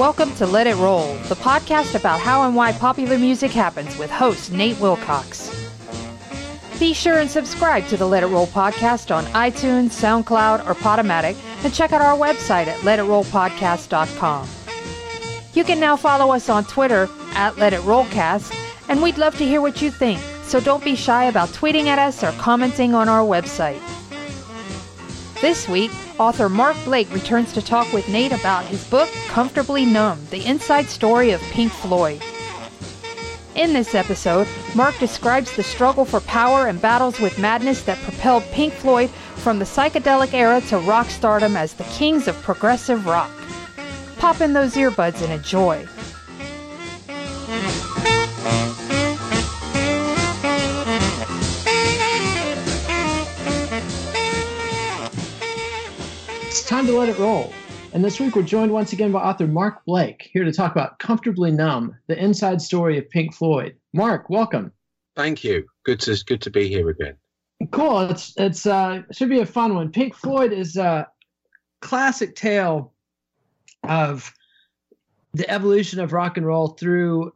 Welcome to Let It Roll, the podcast about how and why popular music happens with host Nate Wilcox. Be sure and subscribe to the Let It Roll podcast on iTunes, SoundCloud, or Podomatic, and check out our website at letitrollpodcast.com. You can now follow us on Twitter at Let It Rollcast, and we'd love to hear what you think, so don't be shy about tweeting at us or commenting on our website. This week, author Mark Blake returns to talk with Nate about his book, Comfortably Numb The Inside Story of Pink Floyd. In this episode, Mark describes the struggle for power and battles with madness that propelled Pink Floyd from the psychedelic era to rock stardom as the kings of progressive rock. Pop in those earbuds and enjoy. Time to let it roll. And this week we're joined once again by author Mark Blake, here to talk about Comfortably Numb, the inside story of Pink Floyd. Mark, welcome. Thank you. Good to good to be here again. Cool. It's it's uh should be a fun one. Pink Floyd is a classic tale of the evolution of rock and roll through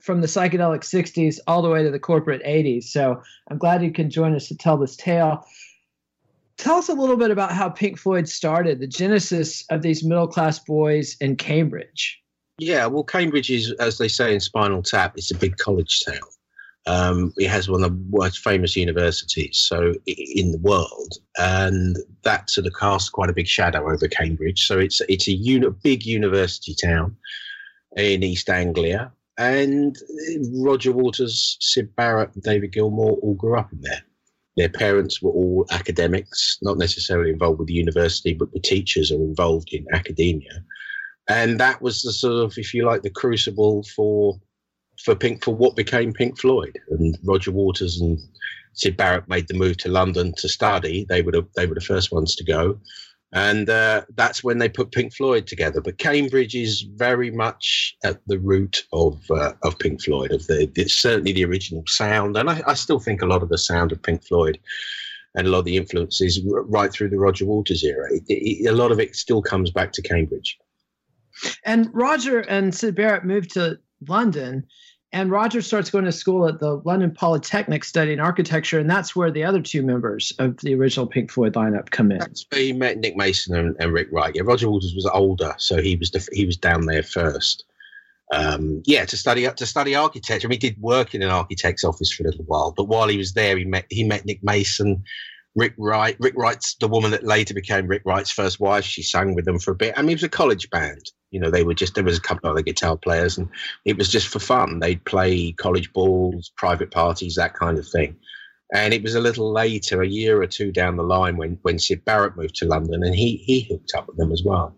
from the psychedelic 60s all the way to the corporate 80s. So I'm glad you can join us to tell this tale. Tell us a little bit about how Pink Floyd started, the genesis of these middle class boys in Cambridge. Yeah, well, Cambridge is, as they say in Spinal Tap, it's a big college town. Um, it has one of the most famous universities so in the world, and that sort of casts quite a big shadow over Cambridge. So it's it's a uni- big university town in East Anglia, and Roger Waters, Syd Barrett, and David Gilmour all grew up in there. Their parents were all academics, not necessarily involved with the university, but the teachers are involved in academia. And that was the sort of, if you like, the crucible for for Pink for what became Pink Floyd. And Roger Waters and Syd Barrett made the move to London to study. They were the, they were the first ones to go, and uh, that's when they put Pink Floyd together. But Cambridge is very much at the root of uh, of Pink Floyd, of the, the certainly the original sound, and I, I, still think a lot of the sound of Pink Floyd and a lot of the influences right through the Roger Waters era. It, it, a lot of it still comes back to Cambridge. And Roger and Syd Barrett moved to London and Roger starts going to school at the London Polytechnic studying architecture, and that's where the other two members of the original Pink Floyd lineup come in. That's where he met Nick Mason and, and Rick Wright. Yeah, Roger Waters was older, so he was he was down there first. Um, yeah, to study to study architecture. I mean, he did work in an architect's office for a little while, but while he was there, he met he met Nick Mason, Rick Wright. Rick Wright's the woman that later became Rick Wright's first wife. She sang with them for a bit. I mean, it was a college band. You know, they were just there was a couple of other guitar players, and it was just for fun. They'd play college balls, private parties, that kind of thing. And it was a little later, a year or two down the line, when when Syd Barrett moved to London, and he he hooked up with them as well.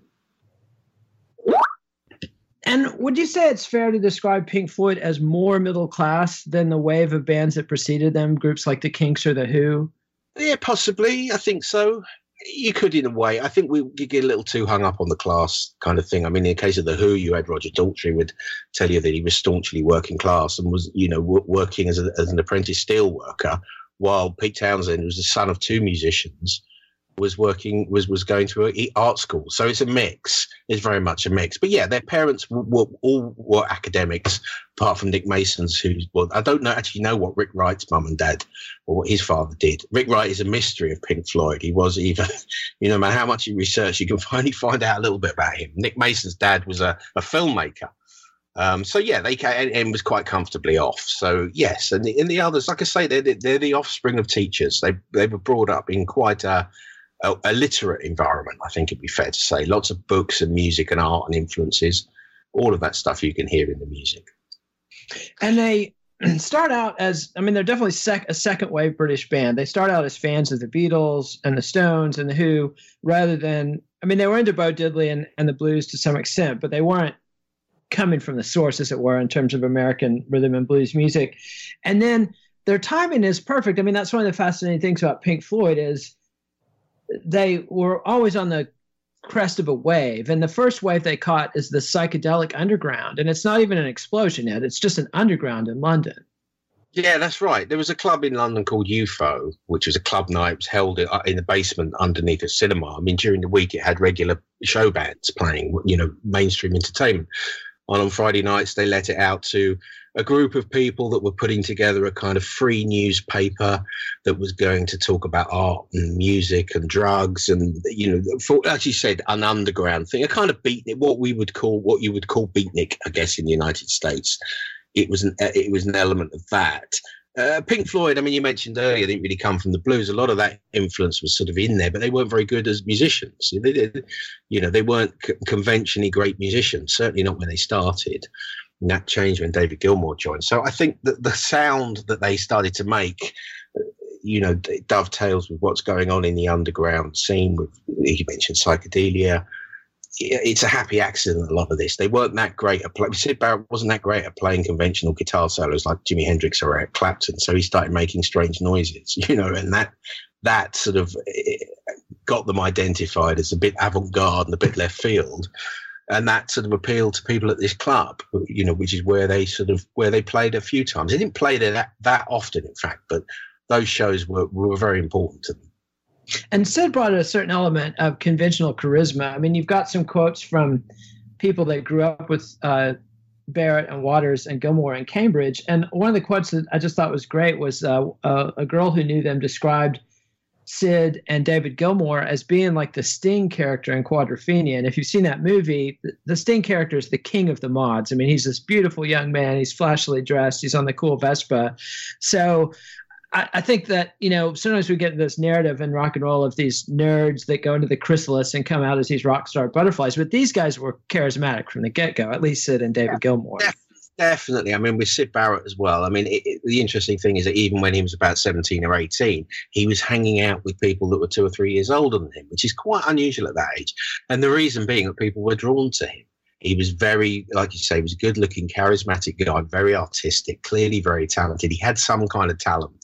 And would you say it's fair to describe Pink Floyd as more middle class than the wave of bands that preceded them, groups like the Kinks or the Who? Yeah, possibly. I think so you could in a way. I think we get a little too hung up on the class kind of thing. I mean, in the case of the Who, you had Roger Daltrey would tell you that he was staunchly working class and was, you know, working as, a, as an apprentice steel worker, while Pete Townshend was the son of two musicians, was working was was going to art school. So it's a mix. It's very much a mix. But yeah, their parents were, were all were academics, apart from Nick Mason's, who well, I don't know actually know what Rick Wright's mum and dad or what his father did. Rick Wright is a mystery of Pink Floyd. He was even, you know, no matter how much you research, you can finally find out a little bit about him. Nick Mason's dad was a, a filmmaker. Um, so yeah, they came and was quite comfortably off. So yes, and the, and the others, like I say, they're they're the offspring of teachers. They they were brought up in quite a, a, a literate environment. I think it'd be fair to say, lots of books and music and art and influences, all of that stuff you can hear in the music. And they start out as I mean, they're definitely sec- a second wave British band. They start out as fans of the Beatles and the Stones and the Who, rather than I mean, they were into Bo Diddley and, and the blues to some extent, but they weren't coming from the source, as it were, in terms of American rhythm and blues music. And then their timing is perfect. I mean, that's one of the fascinating things about Pink Floyd is they were always on the crest of a wave. And the first wave they caught is the psychedelic underground. And it's not even an explosion yet, it's just an underground in London. Yeah, that's right. There was a club in London called UFO, which was a club night. It was held uh, in the basement underneath a cinema. I mean, during the week, it had regular show bands playing, you know, mainstream entertainment. And on Friday nights, they let it out to a group of people that were putting together a kind of free newspaper that was going to talk about art and music and drugs and you know for, as you said an underground thing a kind of beatnik what we would call what you would call beatnik i guess in the united states. It was an it was an element of that uh, Pink Floyd, I mean, you mentioned earlier, didn't really come from the blues. A lot of that influence was sort of in there, but they weren't very good as musicians. They did, you know, they weren't c- conventionally great musicians, certainly not when they started. And that changed when David Gilmour joined. So I think that the sound that they started to make, uh, you know, dovetails with what's going on in the underground scene. With you mentioned psychedelia, it's a happy accident. A lot of this, they weren't that great at playing. Syd Barrett wasn't that great at playing conventional guitar solos like Jimi Hendrix or Eric Clapton, so he started making strange noises, you know, and that that sort of eh, got them identified as a bit avant-garde and a bit left field and that sort of appealed to people at this club you know which is where they sort of where they played a few times they didn't play there that, that often in fact but those shows were, were very important to them and Syd brought a certain element of conventional charisma. I mean, you've got some quotes from people that grew up with uh, Barrett and Waters and Gilmour in Cambridge. And one of the quotes that I just thought was great was uh, a, a, girl who knew them described Syd and David Gilmour as being like the Sting character in Quadrophenia. And if you've seen that movie, the, the Sting character is the king of the mods. I mean, he's this beautiful young man. He's flashily dressed. He's on the cool Vespa. So I, I, think that you know sometimes we get this narrative in rock and roll of these nerds that go into the chrysalis and come out as these rock star butterflies, but these guys were charismatic from the get go. At least Syd and David yeah, Gilmour. Definitely. I mean, with Syd Barrett as well. I mean, it, it, the interesting thing is that even when he was about 17 or 18, he was hanging out with people that were two or three years older than him, which is quite unusual at that age. And the reason being that people were drawn to him. He was very, like you say, he was a good looking, charismatic guy, very artistic, clearly very talented. He had some kind of talent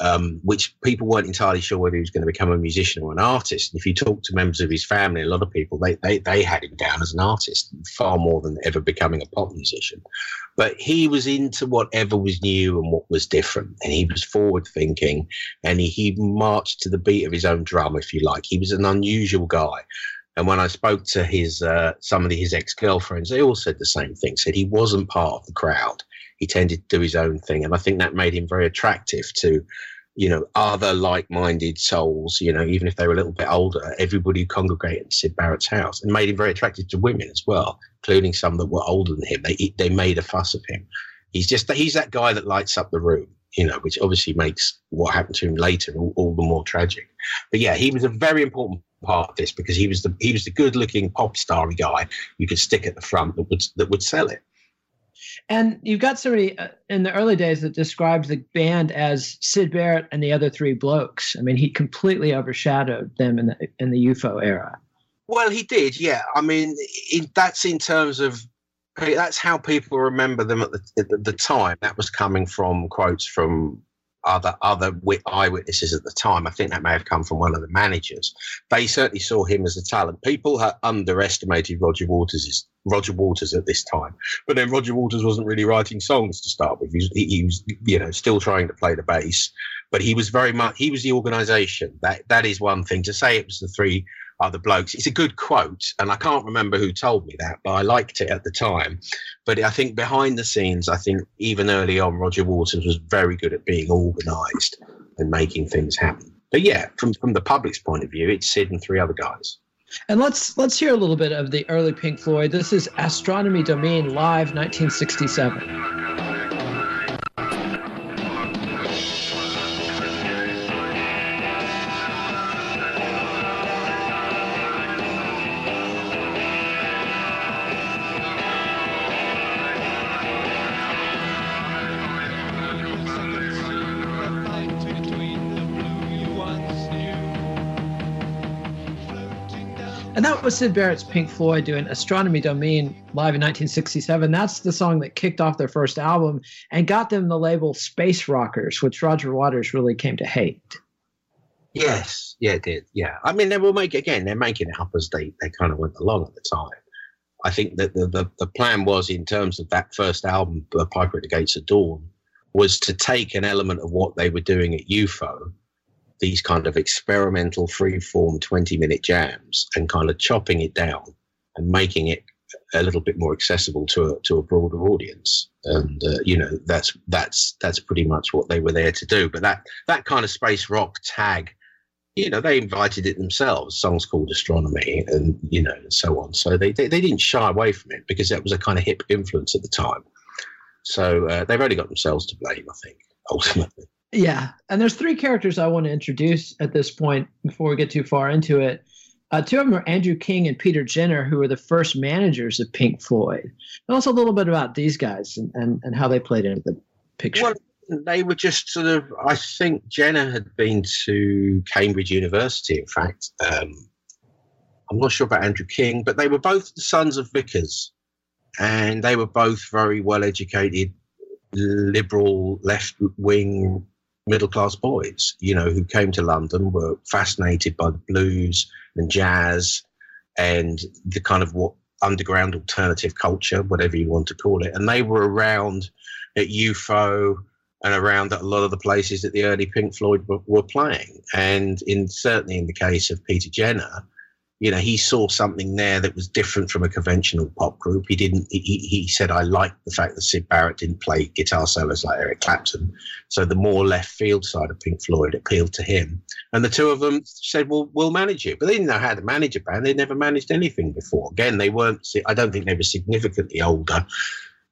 um, which people weren't entirely sure whether he was going to become a musician or an artist. And if you talk to members of his family, a lot of people they, they they had him down as an artist far more than ever becoming a pop musician. But he was into whatever was new and what was different, and he was forward thinking, and he, he marched to the beat of his own drum, if you like. He was an unusual guy. And when I spoke to his uh, some of his ex girlfriends, they all said the same thing. Said he wasn't part of the crowd he tended to do his own thing. And I think that made him very attractive to, you know, other like minded souls, you know, even if they were a little bit older, everybody who congregated at Syd Barrett's house and made him very attractive to women as well, including some that were older than him. They, they made a fuss of him. He's just, he's that guy that lights up the room, you know, which obviously makes what happened to him later all, all the more tragic. But yeah, he was a very important part of this because he was the he was the good looking pop starry guy you could stick at the front that would that would sell it. And you've got somebody uh, in the early days that described the band as Syd Barrett and the other three blokes. I mean, he completely overshadowed them in the in the UFO era. Well, he did, yeah. I mean, in, that's in terms of that's how people remember them at the, at the time. That was coming from quotes from other other eyewitnesses at the time. I think that may have come from one of the managers. They certainly saw him as a talent. People had underestimated Roger Waters Roger Waters at this time, but then Roger Waters wasn't really writing songs to start with. He was, he was you know still trying to play the bass, but he was very much he was the organisation. That that is one thing. To say it was the three other blokes, it's a good quote, and I can't remember who told me that, but I liked it at the time. But I think behind the scenes, I think even early on, Roger Waters was very good at being organised and making things happen. But yeah, from from the public's point of view, it's Syd and three other guys. And let's let's hear a little bit of the early Pink Floyd. This is Astronomy Domine live 1967. Was Syd Barrett's Pink Floyd doing Astronomy Domine live in 1967. That's the song that kicked off their first album and got them the label Space Rockers, which Roger Waters really came to hate. Yes, yeah, it did. Yeah, I mean, they were making again. They're making it up as they they kind of went along at the time. I think that the the, the plan was in terms of that first album, Piper at the Gates of Dawn, was to take an element of what they were doing at UFO these kind of experimental free form 20 minute jams and kind of chopping it down and making it a little bit more accessible to a, to a broader audience. And uh, you know that's that's that's pretty much what they were there to do. But that that kind of space rock tag you know they invited it themselves songs called astronomy and you know and so on. So they, they, they didn't shy away from it because that was a kind of hip influence at the time. So uh, they've only got themselves to blame i think ultimately yeah, and there's three characters I want to introduce at this point before we get too far into it. Uh, two of them are Andrew King and Peter Jenner, who were the first managers of Pink Floyd. And also a little bit about these guys and, and, and how they played into the picture. Well, they were just sort of, I think Jenner had been to Cambridge University, in fact. Um, I'm not sure about Andrew King, but they were both the sons of vicars. And they were both very well educated, liberal, left wing middle class boys, you know, who came to London, were fascinated by the blues and jazz and the kind of what underground alternative culture, whatever you want to call it. And they were around at UFO and around at a lot of the places that the early Pink Floyd were, were playing. And in certainly in the case of Peter Jenner, you know, he saw something there that was different from a conventional pop group. He didn't. He, he said, "I liked the fact that Syd Barrett didn't play guitar solos like Eric Clapton." So the more left field side of Pink Floyd appealed to him. And the two of them said, "Well, we'll manage it," but they didn't know how to manage a band. They'd never managed anything before. Again, they weren't. I don't think they were significantly older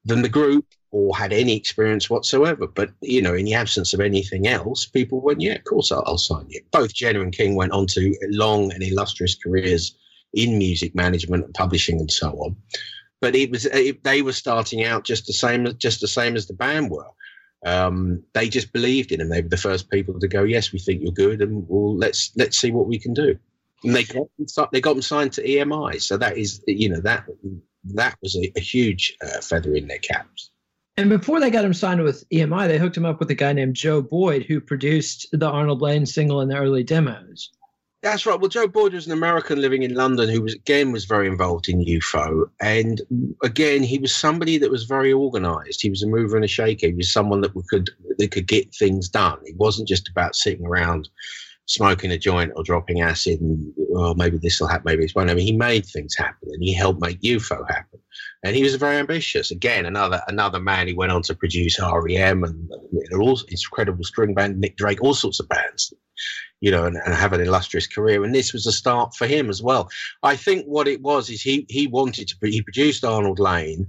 than the group or had any experience whatsoever. But you know, in the absence of anything else, people went, "Yeah, of course, I'll, I'll sign you." Both Jenner and King went on to long and illustrious careers in music management and publishing and so on. But it was it, they were starting out just the same just the same as the band were. Um, they just believed in him. They were the first people to go, "Yes, we think you're good, and well, let's let's see what we can do." And they got them, they got them signed to EMI, so that is you know that that was a, a huge uh, feather in their caps. And before they got him signed with EMI, they hooked him up with a guy named Joe Boyd, who produced the Arnold Layne single in the early demos. That's right. Well, Joe Boyd was an American living in London who was again was very involved in UFO, and again he was somebody that was very organised. He was a mover and a shaker. He was someone that could that could get things done. It wasn't just about sitting around smoking a joint or dropping acid and well maybe this will happen maybe this won't. I mean he made things happen and he helped make UFO happen and he was very ambitious. Again, another another man. He went on to produce REM and all incredible string band, Nick Drake, all sorts of bands, you know, and, and have an illustrious career. And this was a start for him as well. I think what it was is he he wanted to he produced Arnold Layne.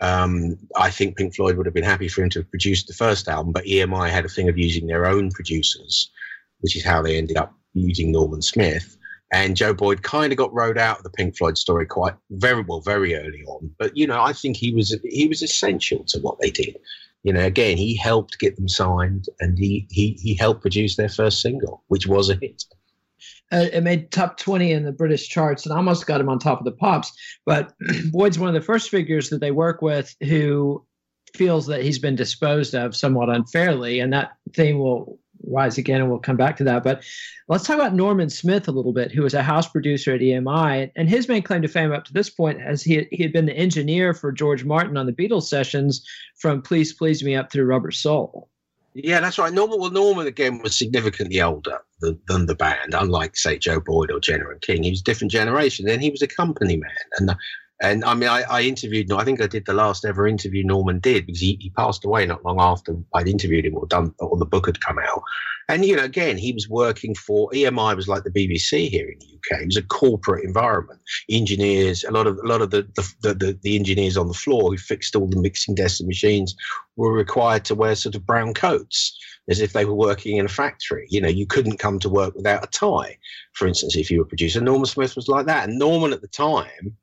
Um, I think Pink Floyd would have been happy for him to have produced the first album, but EMI had a thing of using their own producers, which is how they ended up using Norman Smith. And Joe Boyd kind of got rode out of the Pink Floyd story quite very well, very early on. But you know, I think he was he was essential to what they did. You know, again, he helped get them signed, and he he he helped produce their first single, which was a hit. Uh, it made top 20 in the British charts and almost got him on top of the pops. But Boyd's one of the first figures that they work with who feels that he's been disposed of somewhat unfairly. And that theme will rise again, and we'll come back to that. But let's talk about Norman Smith a little bit, who was a house producer at EMI, and his main claim to fame up to this point, as he he had been the engineer for George Martin on the Beatles sessions from "Please Please Me" up through "Rubber Soul." Yeah, that's right. Norman, well, Norman again was significantly older than, than the band, unlike say Joe Boyd or Jenner and King. He was a different generation. Then he was a company man, and and I mean, I, I interviewed. I think I did the last ever interview Norman did because he, he passed away not long after I'd interviewed him or done or the book had come out. And you know, again, he was working for EMI was like the BBC here in the UK. It was a corporate environment. Engineers, a lot of a lot of the the, the, the engineers on the floor who fixed all the mixing desks and machines were required to wear sort of brown coats as if they were working in a factory. You know, you couldn't come to work without a tie, for instance, if you were a producer. Norman Smith was like that. And Norman at the time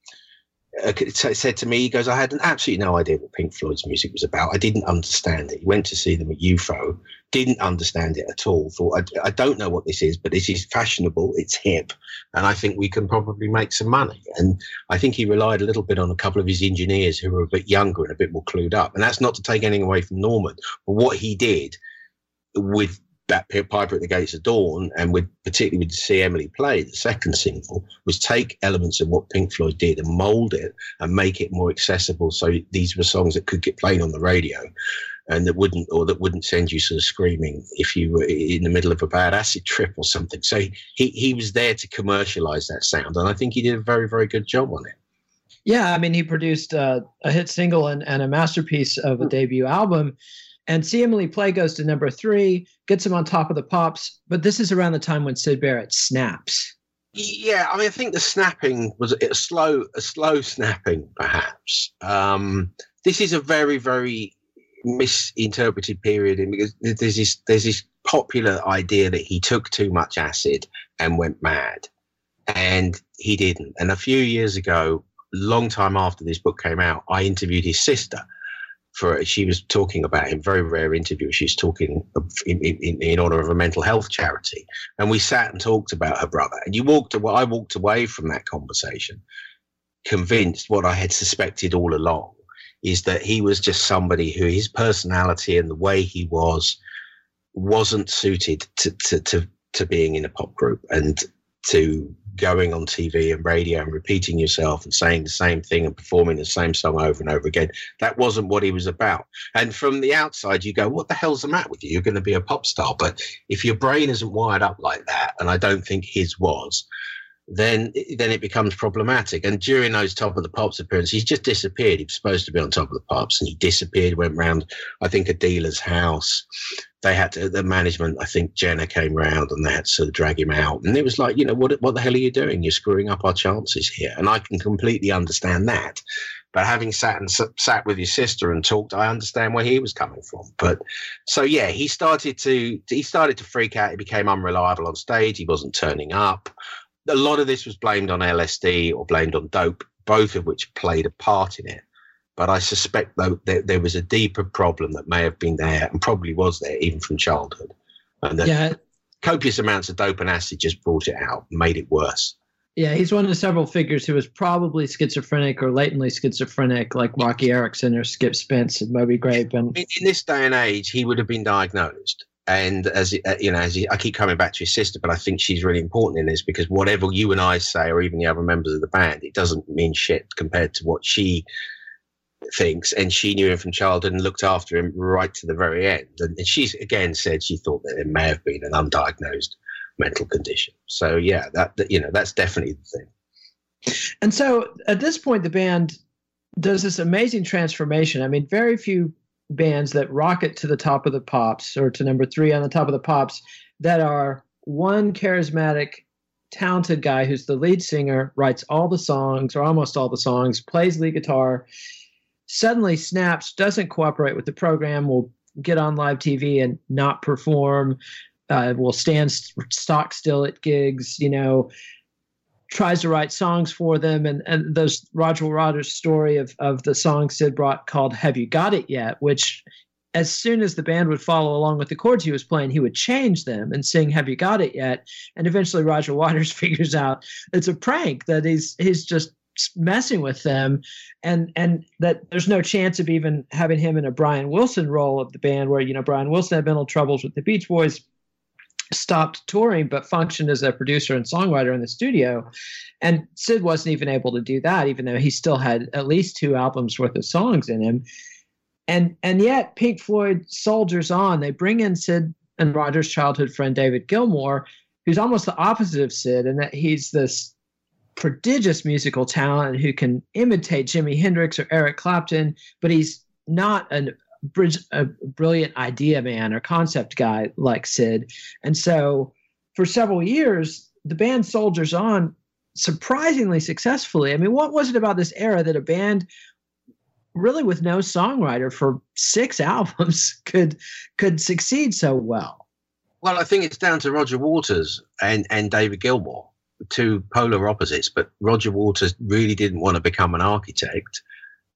Uh, said to me, he goes, I had absolutely no idea what Pink Floyd's music was about. I didn't understand it. He went to see them at UFO, didn't understand it at all. Thought, I, I don't know what this is, but this is fashionable, it's hip, and I think we can probably make some money. And I think he relied a little bit on a couple of his engineers who were a bit younger and a bit more clued up. And that's not to take anything away from Norman, but what he did with that Piper at the Gates of Dawn, and with particularly with See Emily Play, the second single, was take elements of what Pink Floyd did and mold it and make it more accessible. So these were songs that could get played on the radio, and that wouldn't or that wouldn't send you sort of screaming if you were in the middle of a bad acid trip or something. So he he was there to commercialize that sound, and I think he did a very very good job on it. Yeah, I mean, he produced uh, a hit single and, and a masterpiece of a debut album and See Emily Play goes to number three, gets him on top of the pops. But this is around the time when Syd Barrett snaps. Yeah, I mean, I think the snapping was a slow, a slow snapping, perhaps. Um, this is a very, very misinterpreted period in because there's this there's this popular idea that he took too much acid and went mad, and he didn't. And a few years ago, long time after this book came out, I interviewed his sister for she was talking about him very rare interview she's talking in, in, in honor of a mental health charity. And we sat and talked about her brother. And you walked away i walked away from that conversation convinced what i had suspected all along is that he was just somebody who his personality and the way he was wasn't suited to to to, to being in a pop group and to going on TV and radio and repeating yourself and saying the same thing and performing the same song over and over again. That wasn't what he was about. And from the outside, you go, What the hell's the matter with you? You're going to be a pop star. But if your brain isn't wired up like that, and I don't think his was, then then it becomes problematic. And during those top of the pops appearances, he's just disappeared. He was supposed to be on top of the pops, and he disappeared. Went round, I think, a dealer's house. They had to, the management. I think Jenner came round, and they had to sort of drag him out. And it was like, you know, what what the hell are you doing? You're screwing up our chances here. And I can completely understand that. But having sat and sat with his sister and talked, I understand where he was coming from. But so yeah, he started to he started to freak out. He became unreliable on stage. He wasn't turning up a lot of this was blamed on LSD or blamed on dope, both of which played a part in it. But I suspect though there, there was a deeper problem that may have been there and probably was there even from childhood, and that yeah. copious amounts of dope and acid just brought it out, made it worse. Yeah, he's one of several figures who was probably schizophrenic or latently schizophrenic, like Roky Erickson or Skip Spence and Moby Grape. And in, in this day and age, he would have been diagnosed and as uh, you know, as I keep coming back to his sister, but I think she's really important in this because whatever you and I say, or even the other members of the band, it doesn't mean shit compared to what she thinks. And she knew him from childhood and looked after him right to the very end. And she's again said she thought that it may have been an undiagnosed mental condition. So yeah, that, that you know, that's definitely the thing. And so at this point, the band does this amazing transformation. I mean, very few bands that rocket to the top of the pops or to number three on the top of the pops that are one charismatic talented guy who's the lead singer writes all the songs or almost all the songs plays lead guitar suddenly snaps doesn't cooperate with the program will get on live tv and not perform uh, will stand stock still at gigs you know tries to write songs for them. And and those Roger Waters story of of the song Syd brought called Have You Got It Yet? Which as soon as the band would follow along with the chords he was playing he would change them and sing Have You Got It Yet? And eventually Roger Waters figures out it's a prank that he's he's just messing with them. And and that there's no chance of even having him in a Brian Wilson role of the band where you know Brian Wilson had mental troubles with the Beach Boys stopped touring but functioned as a producer and songwriter in the studio and syd wasn't even able to do that even though he still had at least two albums worth of songs in him and and yet Pink Floyd soldiers on. They bring in Syd and Roger's childhood friend David Gilmour, who's almost the opposite of Syd, in that he's this prodigious musical talent who can imitate Jimi Hendrix or Eric Clapton, but he's not an a brilliant idea man or concept guy like Syd. And so for several years, the band Soldiers On surprisingly successfully. I mean, what was it about this era that a band really with no songwriter for six albums could could succeed so well? Well, I think it's down to Roger Waters and, and David Gilmour, two polar opposites. But Roger Waters really didn't want to become an architect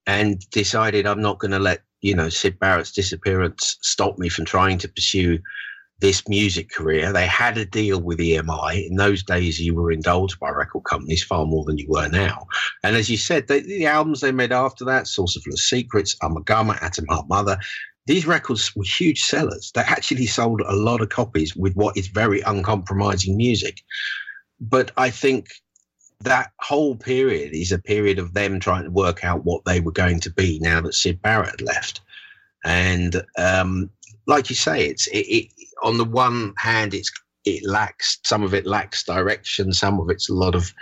and decided I'm not going to let you know Syd Barrett's disappearance stopped me from trying to pursue this music career. They had a deal with EMI. In those days, you were indulged by record companies far more than you were now. And as you said, they, the albums they made after that, Full of Secrets, Ummagumma, Atom Heart Mother, these records were huge sellers. They actually sold a lot of copies with what is very uncompromising music. But I think that whole period is a period of them trying to work out what they were going to be now that Syd Barrett left. And um, like you say, it's it, it, on the one hand, it's it lacks some of it lacks direction, some of it's a lot of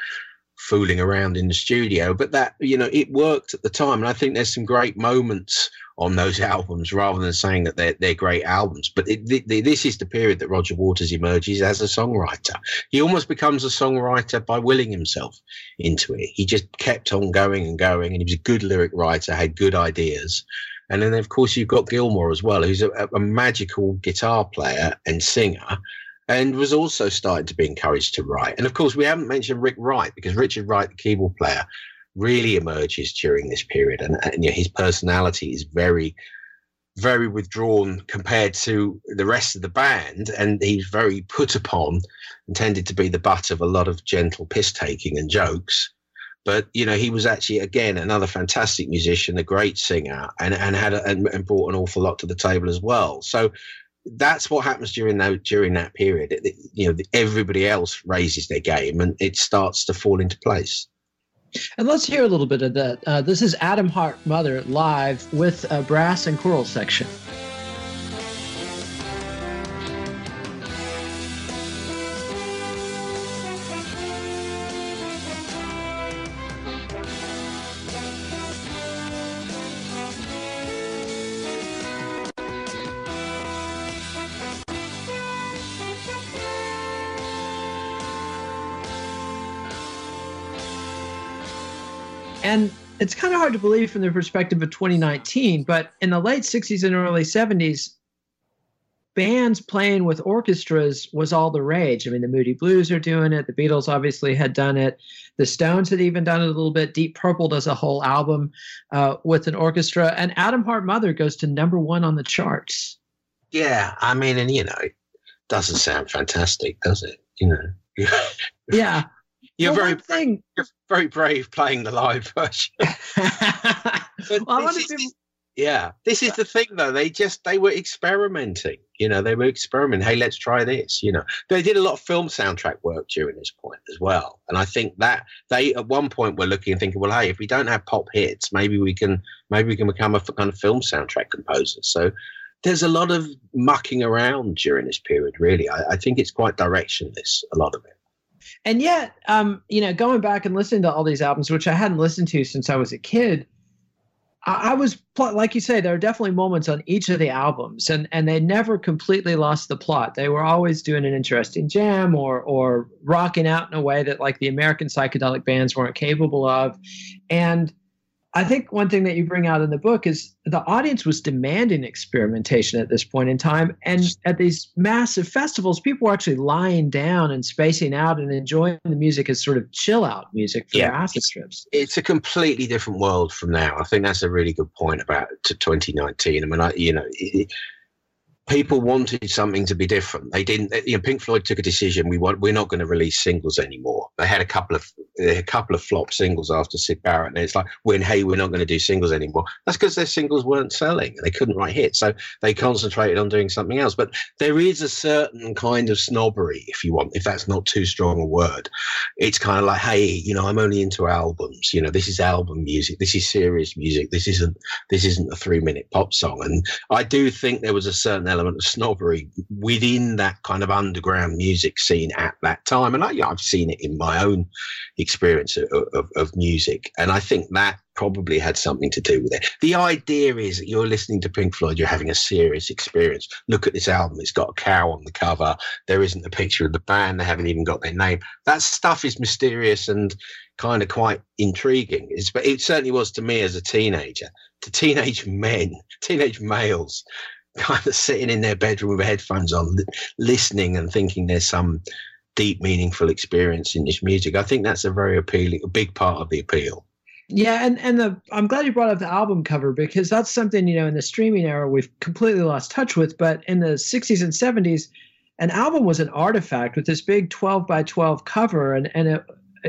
fooling around in the studio. But that you know, it worked at the time, and I think there's some great moments on those albums, rather than saying that they're they're great albums. But it, this is the period that Roger Waters emerges as a songwriter. He almost becomes a songwriter by willing himself into it. He just kept on going and going, and he was a good lyric writer, had good ideas. And then, of course, you've got Gilmour as well, who's a, a magical guitar player and singer and was also starting to be encouraged to write. And of course, we haven't mentioned Rick Wright because Richard Wright, the keyboard player, really emerges during this period, and, and you know, his personality is very, very withdrawn compared to the rest of the band, and he's very put upon and tended to be the butt of a lot of gentle piss taking and jokes. But you know, he was actually again another fantastic musician, a great singer, and and had a, and, brought an awful lot to the table as well. So that's what happens during that during that period. It, you know, everybody else raises their game, and it starts to fall into place. And let's hear a little bit of that. Uh, this is Atom Heart Mother live with a brass and choral section. And it's kind of hard to believe from the perspective of 2019, but in the late 60s and early 70s, bands playing with orchestras was all the rage. I mean, the Moody Blues are doing it. The Beatles obviously had done it. The Stones had even done it a little bit. Deep Purple does a whole album uh, with an orchestra. And Atom Heart Mother goes to number one on the charts. Yeah. I mean, and you know, it doesn't sound fantastic, does it? You know? yeah. You're well, very thing, you're very brave playing the live version. well, this is, yeah, this is the thing though. They just they were experimenting. You know, they were experimenting. Hey, let's try this. You know, they did a lot of film soundtrack work during this point as well. And I think that they at one point were looking and thinking, well, hey, if we don't have pop hits, maybe we can maybe we can become a kind of film soundtrack composer. So there's a lot of mucking around during this period. Really, I, I think it's quite directionless. A lot of it. And yet, um, you know, going back and listening to all these albums, which I hadn't listened to since I was a kid, I, I was like you say, there are definitely moments on each of the albums, and and they never completely lost the plot. They were always doing an interesting jam or or rocking out in a way that like the American psychedelic bands weren't capable of, and I think one thing that you bring out in the book is the audience was demanding experimentation at this point in time. And at these massive festivals, people were actually lying down and spacing out and enjoying the music as sort of chill out music for yeah, acid trips. It's a completely different world from now. I think that's a really good point about to 2019. I mean, I, you know, it, people wanted something to be different. They didn't. You know, Pink Floyd took a decision. We want. We're not going to release singles anymore. They had a couple of a couple of flop singles after Syd Barrett, and it's like, when hey, we're not going to do singles anymore. That's because their singles weren't selling they couldn't write hits, so they concentrated on doing something else. But there is a certain kind of snobbery, if you want, if that's not too strong a word. It's kind of like, hey, you know, I'm only into albums. You know, this is album music. This is serious music. This isn't this isn't a three minute pop song. And I do think there was a certain element of snobbery within that kind of underground music scene at that time. And I, have seen it in my own experience of, of, of music. And I think that probably had something to do with it. The idea is that you're listening to Pink Floyd, you're having a serious experience. Look at this album, it's got a cow on the cover. There isn't a picture of the band, they haven't even got their name. That stuff is mysterious and kind of quite intriguing. It's, but it certainly was to me as a teenager, to teenage men, teenage males kind of sitting in their bedroom with headphones on, listening and thinking there's some deep, meaningful experience in this music. I think that's a very appealing, a big part of the appeal. Yeah, and and the I'm glad you brought up the album cover because that's something you know in the streaming era we've completely lost touch with. But in the 60s and 70s, an album was an artifact with this big 12 by 12 cover, and and it,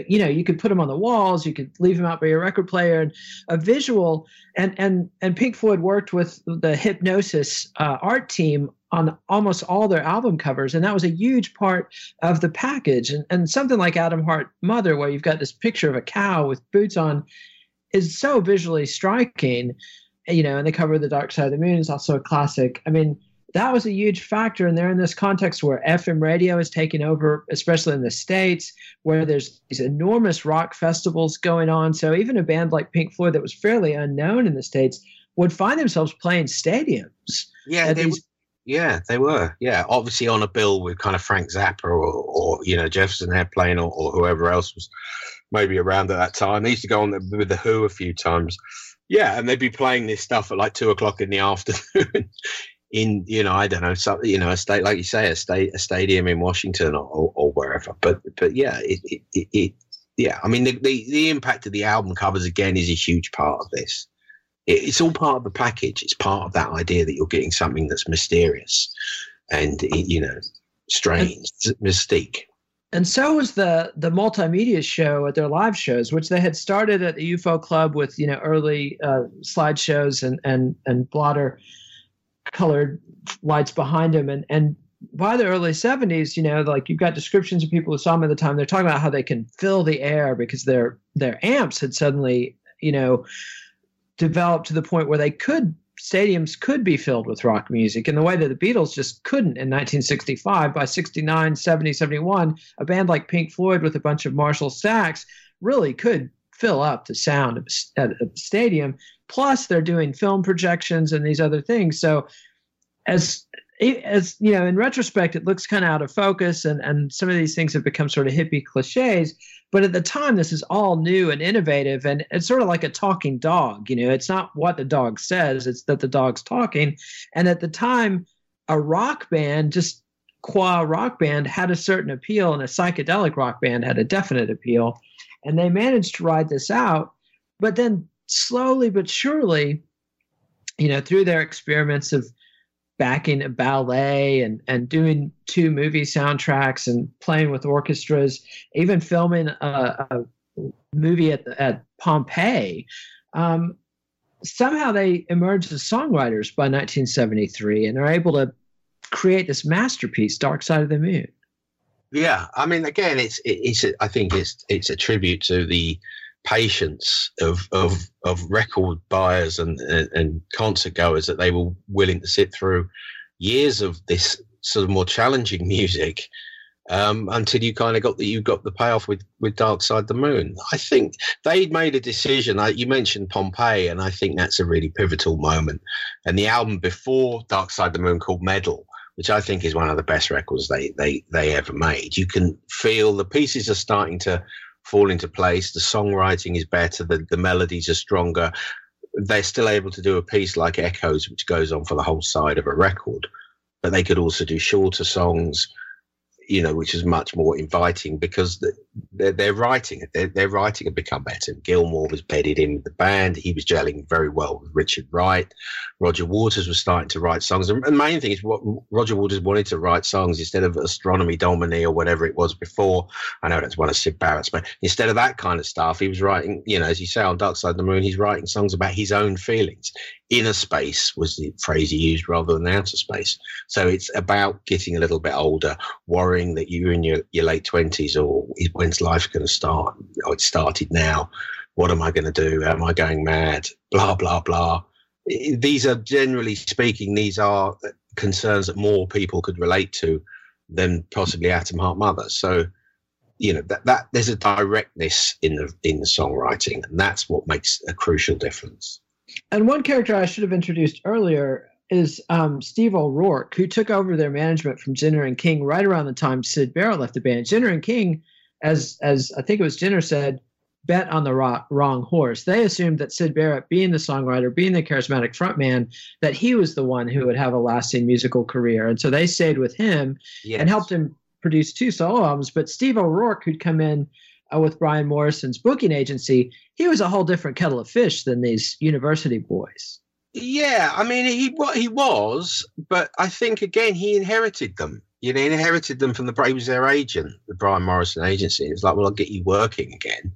you know you could put them on the walls, you could leave them out by your record player, and a visual. And and and Pink Floyd worked with the Hipgnosis uh, art team on almost all their album covers. And that was a huge part of the package. And, and something like Atom Heart Mother, where you've got this picture of a cow with boots on, is so visually striking. You know, and the cover of The Dark Side of the Moon is also a classic. I mean, that was a huge factor. And they're in this context where FM radio is taking over, especially in the States, where there's these enormous rock festivals going on. So even a band like Pink Floyd that was fairly unknown in the States would find themselves playing stadiums. Yeah, they these, yeah, they were. Yeah, obviously on a bill with kind of Frank Zappa or, or you know Jefferson Airplane or, or whoever else was maybe around at that time. They used to go on the, with the Who a few times. Yeah, and they'd be playing this stuff at like two o'clock in the afternoon in you know I don't know so, you know a state like you say a state a stadium in Washington or, or, or wherever. But but yeah, it, it, it, it yeah. I mean the, the the impact of the album covers again is a huge part of this it's all part of the package. It's part of that idea that you're getting something that's mysterious and you know strange, and, mystique. And so was the the multimedia show at their live shows, which they had started at the UFO Club with you know early uh, slideshows and and and blotter colored lights behind him. and and by the early 70s, you know, like you've got descriptions of people who saw him at the time. They're talking about how they can fill the air because their their amps had suddenly, you know, developed to the point where they could stadiums could be filled with rock music in the way that the Beatles just couldn't in 1965. By 69, 70, 71, a band like Pink Floyd with a bunch of Marshall stacks really could fill up the sound of a, a stadium. Plus, they're doing film projections and these other things. So, as as you know, in retrospect, it looks kind of out of focus, and and some of these things have become sort of hippie cliches. But at the time, this is all new and innovative, and it's sort of like a talking dog. You know, it's not what the dog says; it's that the dog's talking. And at the time, a rock band, just qua rock band, had a certain appeal, and a psychedelic rock band had a definite appeal. And they managed to ride this out, but then slowly but surely, you know, through their experiments of backing a ballet and, and doing two movie soundtracks and playing with orchestras, even filming a, a movie at, at Pompeii. Um, somehow they emerged as songwriters by 1973 and are able to create this masterpiece, Dark Side of the Moon. Yeah, I mean, again, it's it's I think it's it's a tribute to the patience of of of record buyers and, and, concert goers that they were willing to sit through years of this sort of more challenging music um, until you kind of got that you got the payoff with with Dark Side the Moon. I think they made a decision. I, you mentioned Pompeii, and I think that's a really pivotal moment. And the album before Dark Side the Moon called Meddle, which I think is one of the best records they they they ever made. You can feel the pieces are starting to fall into place. The songwriting is better. The, the melodies are stronger. They're still able to do a piece like Echoes, which goes on for the whole side of a record, but they could also do shorter songs, you know, which is much more inviting because the, their, their writing, their, their writing had become better. Gilmour was bedded in with the band. He was gelling very well with Richard Wright. Roger Waters was starting to write songs. And the main thing is what Roger Waters wanted to write songs instead of Astronomy Domine or whatever it was before. I know that's one of Syd Barrett's, but instead of that kind of stuff, he was writing, you know, as you say on Dark Side of the Moon, he's writing songs about his own feelings. Inner space was the phrase he used rather than outer space. So it's about getting a little bit older, worrying that you're in your, your late 20s or when's life going to start? Oh, it started now. What am I going to do? Am I going mad? Blah, blah, blah. These are generally speaking, these are concerns that more people could relate to than possibly Atom Heart Mother. So, you know, that, that there's a directness in the in the songwriting, and that's what makes a crucial difference. And one character I should have introduced earlier is um, Steve O'Rourke, who took over their management from Jenner and King right around the time Sid Barrett left the band. Jenner and King, as as I think it was Jenner said, bet on the ro- wrong horse. They assumed that Syd Barrett, being the songwriter, being the charismatic frontman, that he was the one who would have a lasting musical career, and so they stayed with him yes. and helped him produce two solo albums. But Steve O'Rourke, who'd come in uh, with Brian Morrison's booking agency, he was a whole different kettle of fish than these university boys. Yeah, I mean, he he was, but I think again he inherited them. You know, he inherited them from the he was their agent, the Brian Morrison agency. It was like, well, I'll get you working again.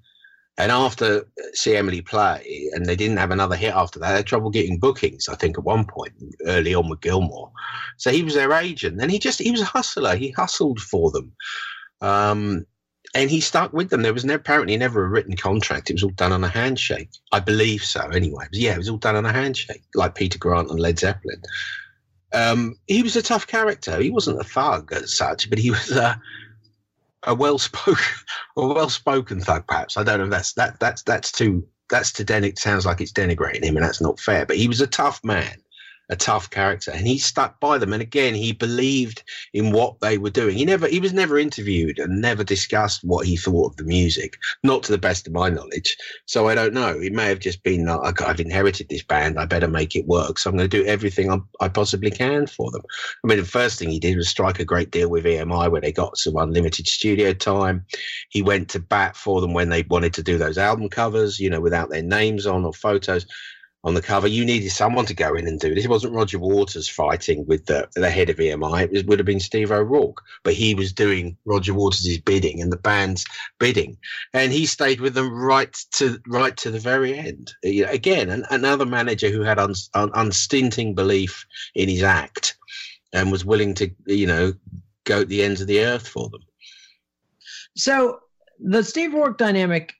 And after see Emily play, and they didn't have another hit after that, they had trouble getting bookings. I think at one point early on with Gilmour. so he was their agent, and he just he was a hustler. He hustled for them. Um, and he stuck with them. There was apparently never a written contract. It was all done on a handshake. I believe so, anyway. yeah, it was all done on a handshake, like Peter Grant and Led Zeppelin. Um, he was a tough character. He wasn't a thug as such, but he was a, a well spoken, a well spoken thug. Perhaps I don't know. If that's that. That's that's too. That's to den. It sounds like it's denigrating him, and that's not fair. But he was a tough man a tough character and he stuck by them. And again he believed in what they were doing. He never he was never interviewed and never discussed what he thought of the music not to the best of my knowledge. So i don't know. It may have just been like i've inherited this band. I better make it work. So i'm going to do everything I, I possibly can for them. I mean the first thing he did was strike a great deal with emi where they got some unlimited studio time. He went to bat for them when they wanted to do those album covers you know without their names on or photos on the cover. You needed someone to go in and do this. It wasn't Roger Waters fighting with the, the head of EMI. It would have been Steve O'Rourke, but he was doing Roger Waters' bidding and the band's bidding, and he stayed with them right to right to the very end. You know, again, an, another manager who had un, un, unstinting belief in his act and was willing to, you know, go to the ends of the earth for them. So the Steve Rourke dynamic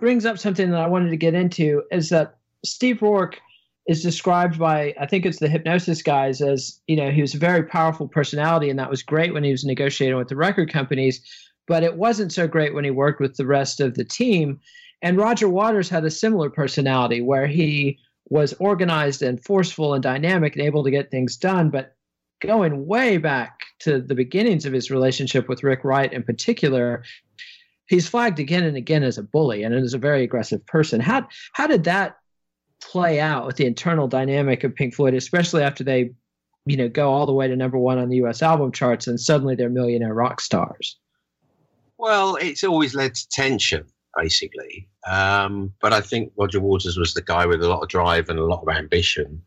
brings up something that I wanted to get into is that Steve Rourke is described by I think it's the Hipgnosis guys as you know he was a very powerful personality and that was great when he was negotiating with the record companies, but it wasn't so great when he worked with the rest of the team. And Roger Waters had a similar personality where he was organized and forceful and dynamic and able to get things done, but going way back to the beginnings of his relationship with Rick Wright in particular, he's flagged again and again as a bully and as a very aggressive person. How how did that play out with the internal dynamic of Pink Floyd, especially after they, you know, go all the way to number one on the U.S. album charts and suddenly they're millionaire rock stars? Well, it's always led to tension, basically. Um, but I think Roger Waters was the guy with a lot of drive and a lot of ambition,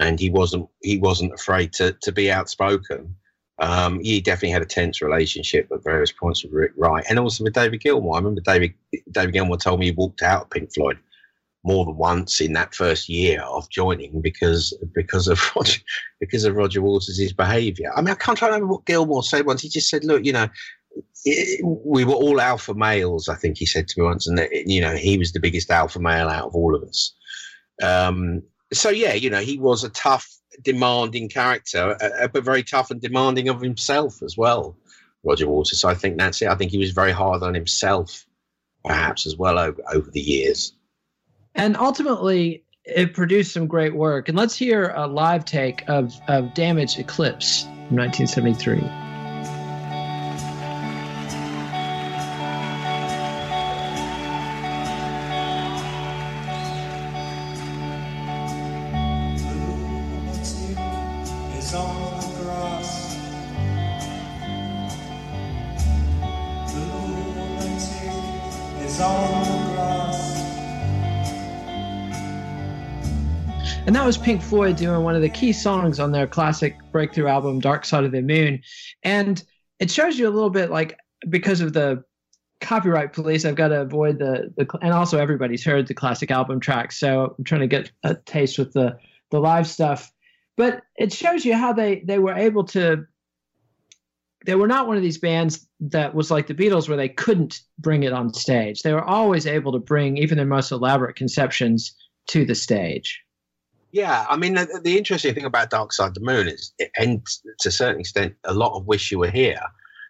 and he wasn't he wasn't afraid to to be outspoken. Um, he definitely had a tense relationship at various points with Rick Wright, and also with David Gilmour. I remember David David Gilmour told me he walked out of Pink Floyd more than once in that first year of joining because because of Roger, because of Roger Waters' behaviour. I mean, I can't remember what Gilmour said once. He just said, "Look, you know." It, we were all alpha males, I think he said to me once, and that, you know he was the biggest alpha male out of all of us. Um, so yeah, you know he was a tough demanding character, uh, but very tough and demanding of himself as well. Roger Waters. So I think that's it. I think he was very hard on himself, perhaps as well over, over the years. And ultimately, it produced some great work. And let's hear a live take of, of Damage Eclipse from 1973. And that was Pink Floyd doing one of the key songs on their classic breakthrough album, Dark Side of the Moon. And it shows you a little bit like because of the copyright police, I've got to avoid the, the and also everybody's heard the classic album tracks. So I'm trying to get a taste with the the live stuff. But it shows you how they they were able to they were not one of these bands that was like the Beatles where they couldn't bring it on stage. They were always able to bring even their most elaborate conceptions to the stage. Yeah, I mean, the, the, interesting thing about Dark Side of the Moon is, and to a certain extent, a lot of Wish You Were Here,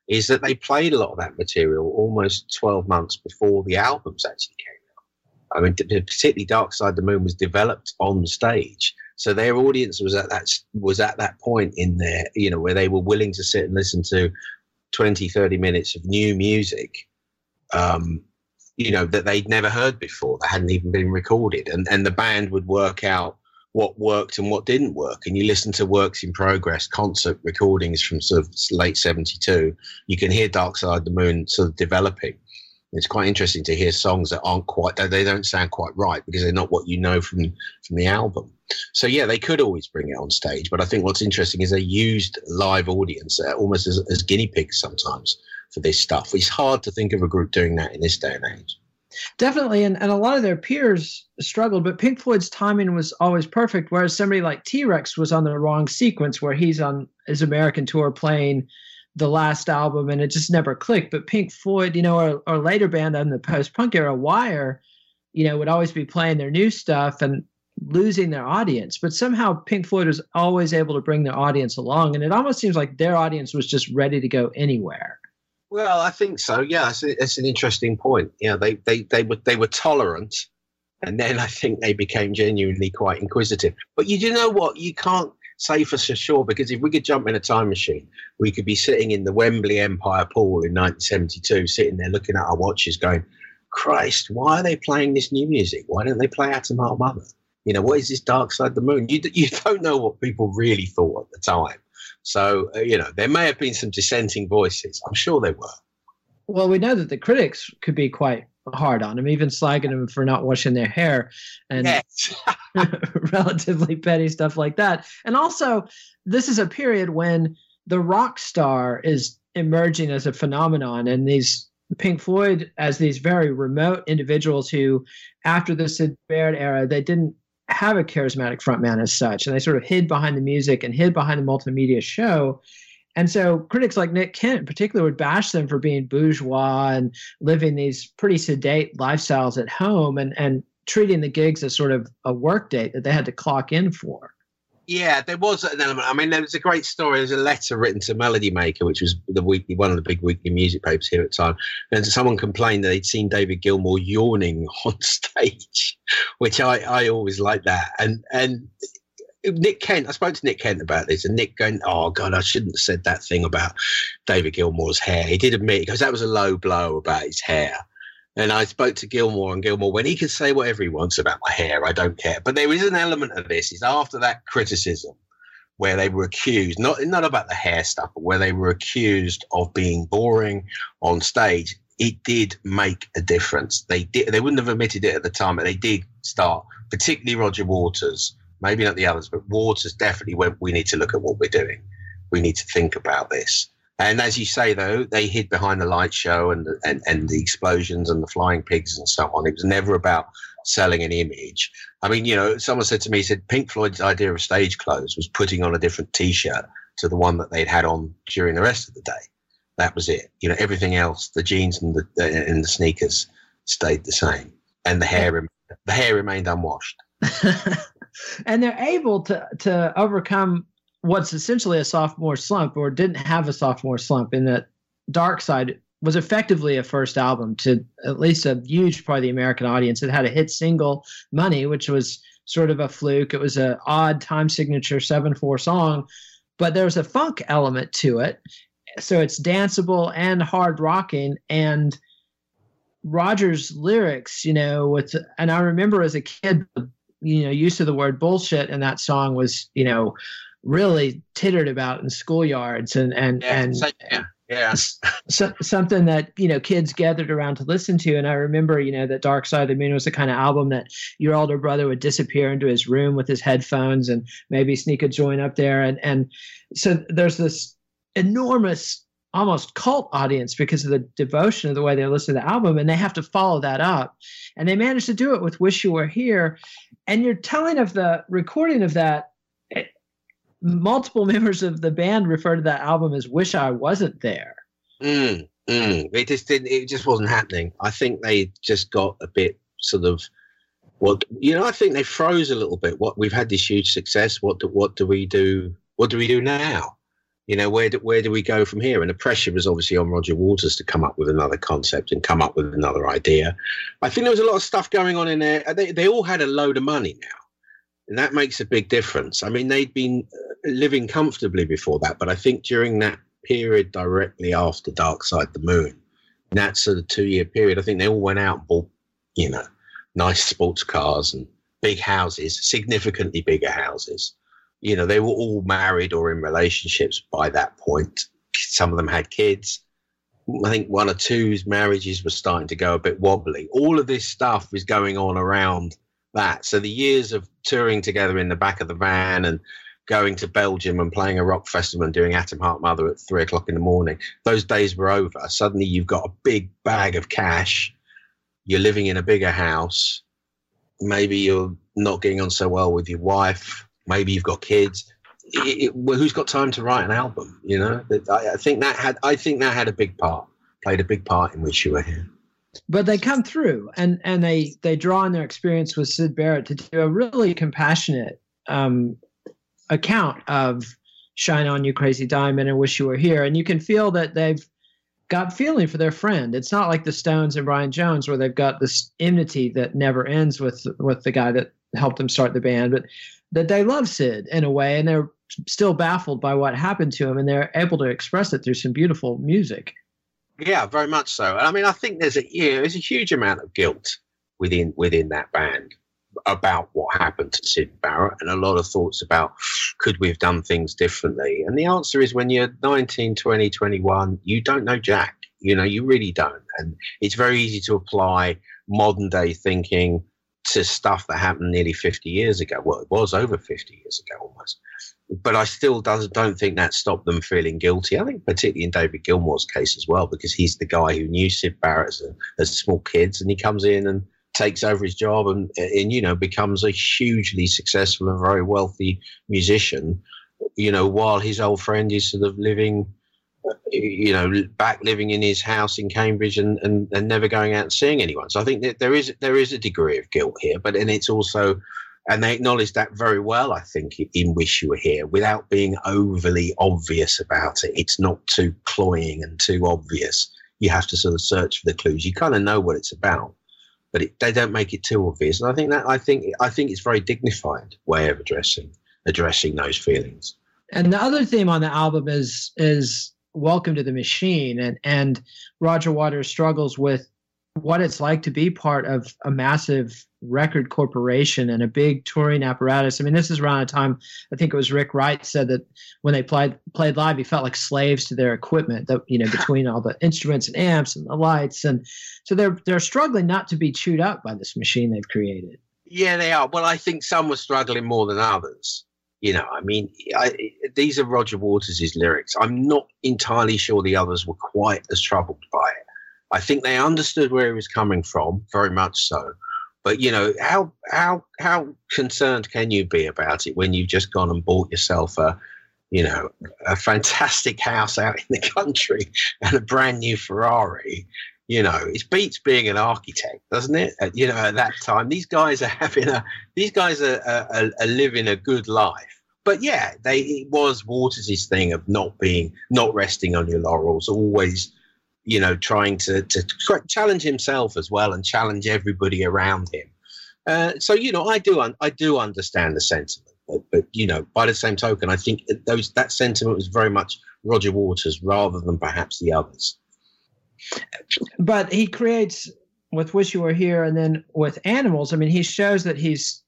is that they played a lot of that material almost 12 months before the albums actually came out. I mean, particularly Dark Side of the Moon was developed on stage. So their audience was at that was at that point in there, you know, where they were willing to sit and listen to 20, 30 minutes of new music, um, you know, that they'd never heard before, that hadn't even been recorded. And, and the band would work out what worked and what didn't work. And you listen to works in progress, concert recordings from sort of late 72, you can hear Dark Side of the Moon sort of developing. It's quite interesting to hear songs that aren't quite, they don't sound quite right because they're not what you know from, from the album. So, yeah, they could always bring it on stage. But I think what's interesting is they used live audience uh, almost as, as guinea pigs sometimes for this stuff. It's hard to think of a group doing that in this day and age. Definitely, and, and a lot of their peers struggled, but Pink Floyd's timing was always perfect. Whereas somebody like T Rex was on the wrong sequence, where he's on his American tour playing the last album, and it just never clicked. But Pink Floyd, you know, or, our later band on the post punk era, Wire, you know, would always be playing their new stuff and losing their audience. But somehow Pink Floyd was always able to bring their audience along, and it almost seems like their audience was just ready to go anywhere. Well, I think so. Yeah, it's, it's an interesting point. Yeah, they, they, they were they were tolerant, and then I think they became genuinely quite inquisitive. But you do know what? You can't say for sure because if we could jump in a time machine, we could be sitting in the Wembley Empire Pool in 1972, sitting there looking at our watches, going, "Christ, why are they playing this new music? Why don't they play Atom Heart Mother?" You know, what is this Dark Side of the Moon? You you don't know what people really thought at the time. So, uh, you know, there may have been some dissenting voices. I'm sure there were. Well, we know that the critics could be quite hard on them, even slagging them for not washing their hair and yes. relatively petty stuff like that. And also, this is a period when the rock star is emerging as a phenomenon, and these Pink Floyd as these very remote individuals who, after the Syd Barrett era, they didn't have a charismatic frontman as such, and they sort of hid behind the music and hid behind the multimedia show. And so critics like Nick Kent in particular would bash them for being bourgeois and living these pretty sedate lifestyles at home and, and treating the gigs as sort of a work date that they had to clock in for. Yeah, there was an element. I mean, there was a great story. There's a letter written to Melody Maker, which was the weekly, one of the big weekly music papers here at the time. And someone complained that they'd seen David Gilmour yawning on stage, which I, I always like that. And and Nick Kent, I spoke to Nick Kent about this, and Nick going, "Oh God, I shouldn't have said that thing about David Gilmour's hair." He did admit because that was a low blow about his hair. And I spoke to Gilmour, and Gilmour, when he can say whatever he wants about my hair, I don't care. But there is an element of this is after that criticism where they were accused, not not about the hair stuff, but where they were accused of being boring on stage. It did make a difference. They did. They wouldn't have admitted it at the time, but they did start. Particularly Roger Waters, maybe not the others, but Waters definitely went. We need to look at what we're doing. We need to think about this. And as you say, though, they hid behind the light show and, and, and the explosions and the flying pigs and so on. It was never about selling an image. I mean, you know, someone said to me, he said Pink Floyd's idea of stage clothes was putting on a different T-shirt to the one that they'd had on during the rest of the day. That was it. You know, everything else, the jeans and the uh, and the sneakers stayed the same, and the hair the hair remained unwashed. and they're able to to overcome what's essentially a sophomore slump or didn't have a sophomore slump in that Dark Side was effectively a first album to at least a huge part of the American audience. It had a hit single, Money, which was sort of a fluke. It was an odd time signature 7 4 song, but there's a funk element to it. So it's danceable and hard rocking. And Roger's lyrics, you know, with, and I remember as a kid, you know, use of the word bullshit in that song was, you know, really tittered about in schoolyards and and yeah, and yeah. Yeah. So, something that you know kids gathered around to listen to, and I remember you know that Dark Side of the Moon was the kind of album that your older brother would disappear into his room with his headphones and maybe sneak a joint up there, and and so there's this enormous almost cult audience because of the devotion of the way they listen to the album and they have to follow that up and they managed to do it with wish you were here and you're telling of the recording of that eh, multiple members of the band refer to that album as wish i wasn't there Mm, mm. It just didn't. It just wasn't happening. I think they just got a bit sort of what you know. I think they froze a little bit. What we've had this huge success. What do, what do we do? What do we do now? You know, where do, where do we go from here? And the pressure was obviously on Roger Waters to come up with another concept and come up with another idea. I think there was a lot of stuff going on in there. They they all had a load of money now, and that makes a big difference. I mean, they'd been uh, living comfortably before that, but I think during that period directly after Dark Side the Moon, and that sort of two year period, I think they all went out and bought, you know, nice sports cars and big houses, significantly bigger houses. You know, they were all married or in relationships by that point. Some of them had kids. I think one or two's marriages were starting to go a bit wobbly. All of this stuff is going on around that. So the years of touring together in the back of the van and going to Belgium and playing a rock festival and doing Atom Heart Mother at three o'clock in the morning, those days were over. Suddenly you've got a big bag of cash. You're living in a bigger house. Maybe you're not getting on so well with your wife. Maybe you've got kids. It, it, well, who's got time to write an album? You know, I, I think that had I think that had a big part, played a big part in Wish You Were Here but they come through and and they they draw on their experience with Syd Barrett to do a really compassionate um, account of "Shine On You Crazy Diamond" and "Wish You Were Here," and you can feel that they've got feeling for their friend. It's not like the Stones and Brian Jones where they've got this enmity that never ends with with the guy that helped them start the band, but that they love Syd in a way, and they're still baffled by what happened to him, and they're able to express it through some beautiful music. Yeah, very much so. I mean, I think there's a yeah, there's a huge amount of guilt within within that band about what happened to Syd Barrett and a lot of thoughts about could we have done things differently. And the answer is when you're 19, 20, 21, you don't know Jack. You know, you really don't. And it's very easy to apply modern day thinking to stuff that happened nearly 50 years ago. Well, it was over 50 years ago almost. But I still does, don't think that stopped them feeling guilty. I think particularly in David Gilmour's case as well, because he's the guy who knew Sid Barrett as, as small kids and he comes in and takes over his job and, and you know becomes a hugely successful and very wealthy musician you know while his old friend is sort of living you know back living in his house in cambridge and, and, and never going out and seeing anyone so i think that there is there is a degree of guilt here but and it's also and they acknowledge that very well i think in wish you were here without being overly obvious about it it's not too cloying and too obvious you have to sort of search for the clues you kind of know what it's about but it, they don't make it too obvious. And I think that I think I think it's very dignified way of addressing addressing those feelings. And the other theme on the album is is Welcome to the Machine, and and Roger Waters struggles with what it's like to be part of a massive record corporation and a big touring apparatus. I mean, this is around a time I think it was Rick Wright said that when they played played live, he felt like slaves to their equipment. That you know, between all the instruments and amps and the lights, and so they're they're struggling not to be chewed up by this machine they've created. Yeah, they are. Well, I think some were struggling more than others. You know, I mean, I, these are Roger Waters' lyrics. I'm not entirely sure the others were quite as troubled by it. I think they understood where he was coming from, very much so. But you know, how how how concerned can you be about it when you've just gone and bought yourself a, you know, a fantastic house out in the country and a brand new Ferrari? You know, it beats being an architect, doesn't it? At, you know, at that time, these guys are having a these guys are, are, are living a good life but yeah, they it was Waters' thing of not being not resting on your laurels, always you know, trying to, to challenge himself as well and challenge everybody around him. Uh, so, you know, I do, un- I do understand the sentiment, but, but, you know, by the same token, I think those, that sentiment was very much Roger Waters rather than perhaps the others. But he creates with Wish You Were Here and then with Animals. I mean, he shows that he's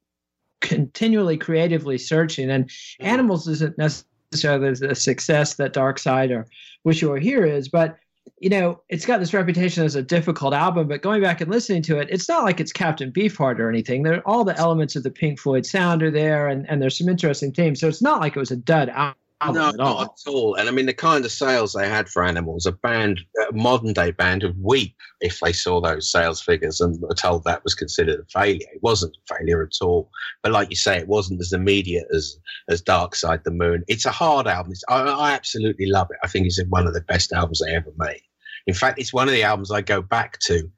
continually creatively searching and mm-hmm. Animals isn't necessarily necessarily the success that Dark Side or Wish You Were Here is, but you know, it's got this reputation as a difficult album, but going back and listening to it, it's not like it's Captain Beefheart or anything. There, all the elements of the Pink Floyd sound are there, and, and there's some interesting themes. So it's not like it was a dud album no, not at all. And I mean, the kind of sales they had for Animals, a band, a modern day band, would weep if they saw those sales figures and were told that was considered a failure. It wasn't a failure at all. But like you say, it wasn't as immediate as as Dark Side the Moon. It's a hard album. I, I absolutely love it. I think it's one of the best albums they ever made. In fact, it's one of the albums I go back to.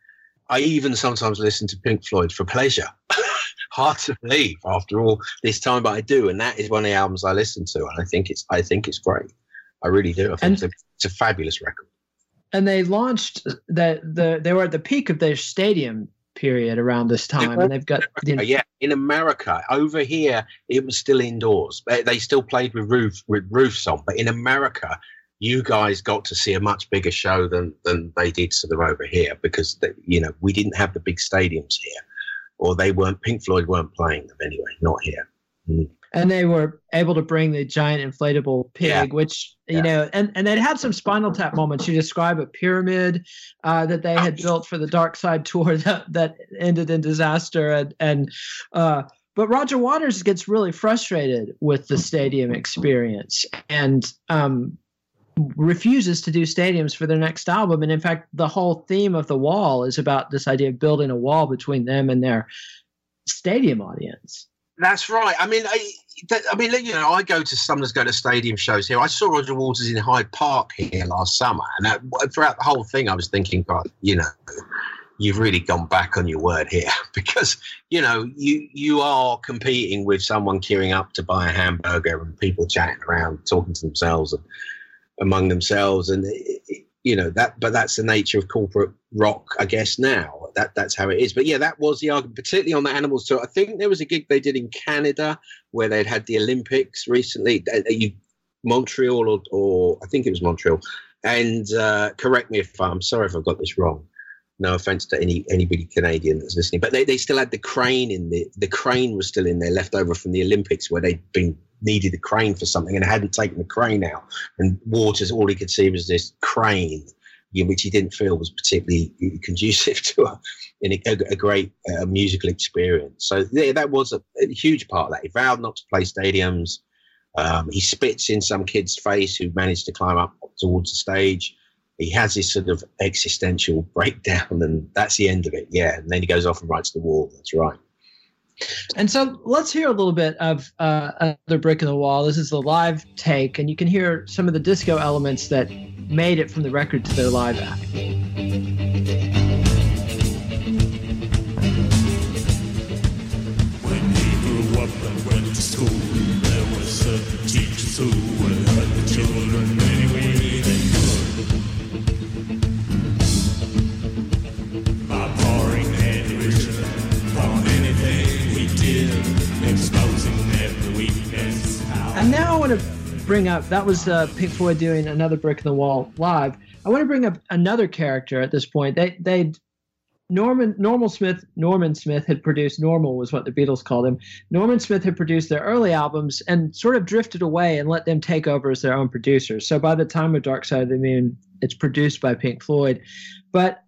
I even sometimes listen to Pink Floyd for pleasure. Hard to believe after all this time, but I do, and that is one of the albums I listen to, and I think it's I think it's great. I really do. I think And- it's, a, it's a fabulous record. And they launched the the they were at the peak of their stadium period around this time, and they've got the, Uh, yeah, in America, over here, it was still indoors. They, they still played with roof with roofs on, but in America, you guys got to see a much bigger show than than they did sort of over here because they, you know we didn't have the big stadiums here, or they weren't. Pink Floyd weren't playing them anyway, not here. Mm. and they were able to bring the giant inflatable pig, Yeah. which you Yeah. know, and and they'd had some Spinal Tap moments. You describe a pyramid uh, that they had built for the Dark Side tour that that ended in disaster, and and uh, but Roger Waters gets really frustrated with the stadium experience and um, refuses to do stadiums for their next album. And in fact, the whole theme of the wall is about this idea of building a wall between them and their stadium audience. That's right. I mean, I, I mean, you know, I go to sometimes go to stadium shows here. I saw Roger Waters in Hyde Park here last summer, and throughout the whole thing, I was thinking, God, you know, you've really gone back on your word here because you know you you are competing with someone queuing up to buy a hamburger and people chatting around, talking to themselves and among themselves, and you know that. But that's the nature of corporate rock, I guess. Now that that's how it is. But yeah, that was the argument, particularly on the Animals tour. I think there was a gig they did in Canada where they'd had the Olympics recently. Uh, you, Montreal or, or I think it was Montreal. And uh, correct me if I'm sorry if I've got this wrong. No offense to any anybody Canadian that's listening, but they, they still had the crane in the the crane was still in there, left over from the Olympics where they'd been needed a crane for something and hadn't taken the crane out. And Waters, all he could see was this crane, which he didn't feel was particularly conducive to a, a, a great uh, musical experience. So yeah, that was a, a huge part of that. He vowed not to play stadiums. Um, he spits in some kid's face who managed to climb up towards the stage. He has this sort of existential breakdown, and that's the end of it. Yeah, and then he goes off and writes the wall. That's right. And so let's hear a little bit of uh, another brick in the wall. This is the live take, and you can hear some of the disco elements that made it from the record to their live act. When he grew up and went to school, there were certain teachers who bring up that was uh, Pink Floyd doing another brick in the wall live. I want to bring up another character at this point. They they Norman Normal Smith Norman Smith had produced Normal was what the Beatles called him. Norman Smith had produced their early albums and sort of drifted away and let them take over as their own producers. So by the time of Dark Side of the Moon, it's produced by Pink Floyd. But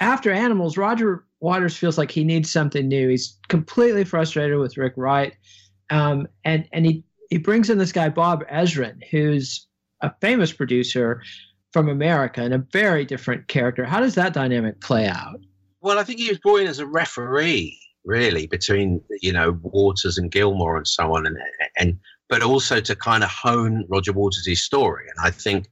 after Animals, Roger Waters feels like he needs something new. He's completely frustrated with Rick Wright, um, and and he he brings in this guy Bob Ezrin, who's a famous producer from America and a very different character. How does that dynamic play out? Well, I think he was brought in as a referee, really, between you know Waters and Gilmour and so on, and and but also to kind of hone Roger Waters' story. And I think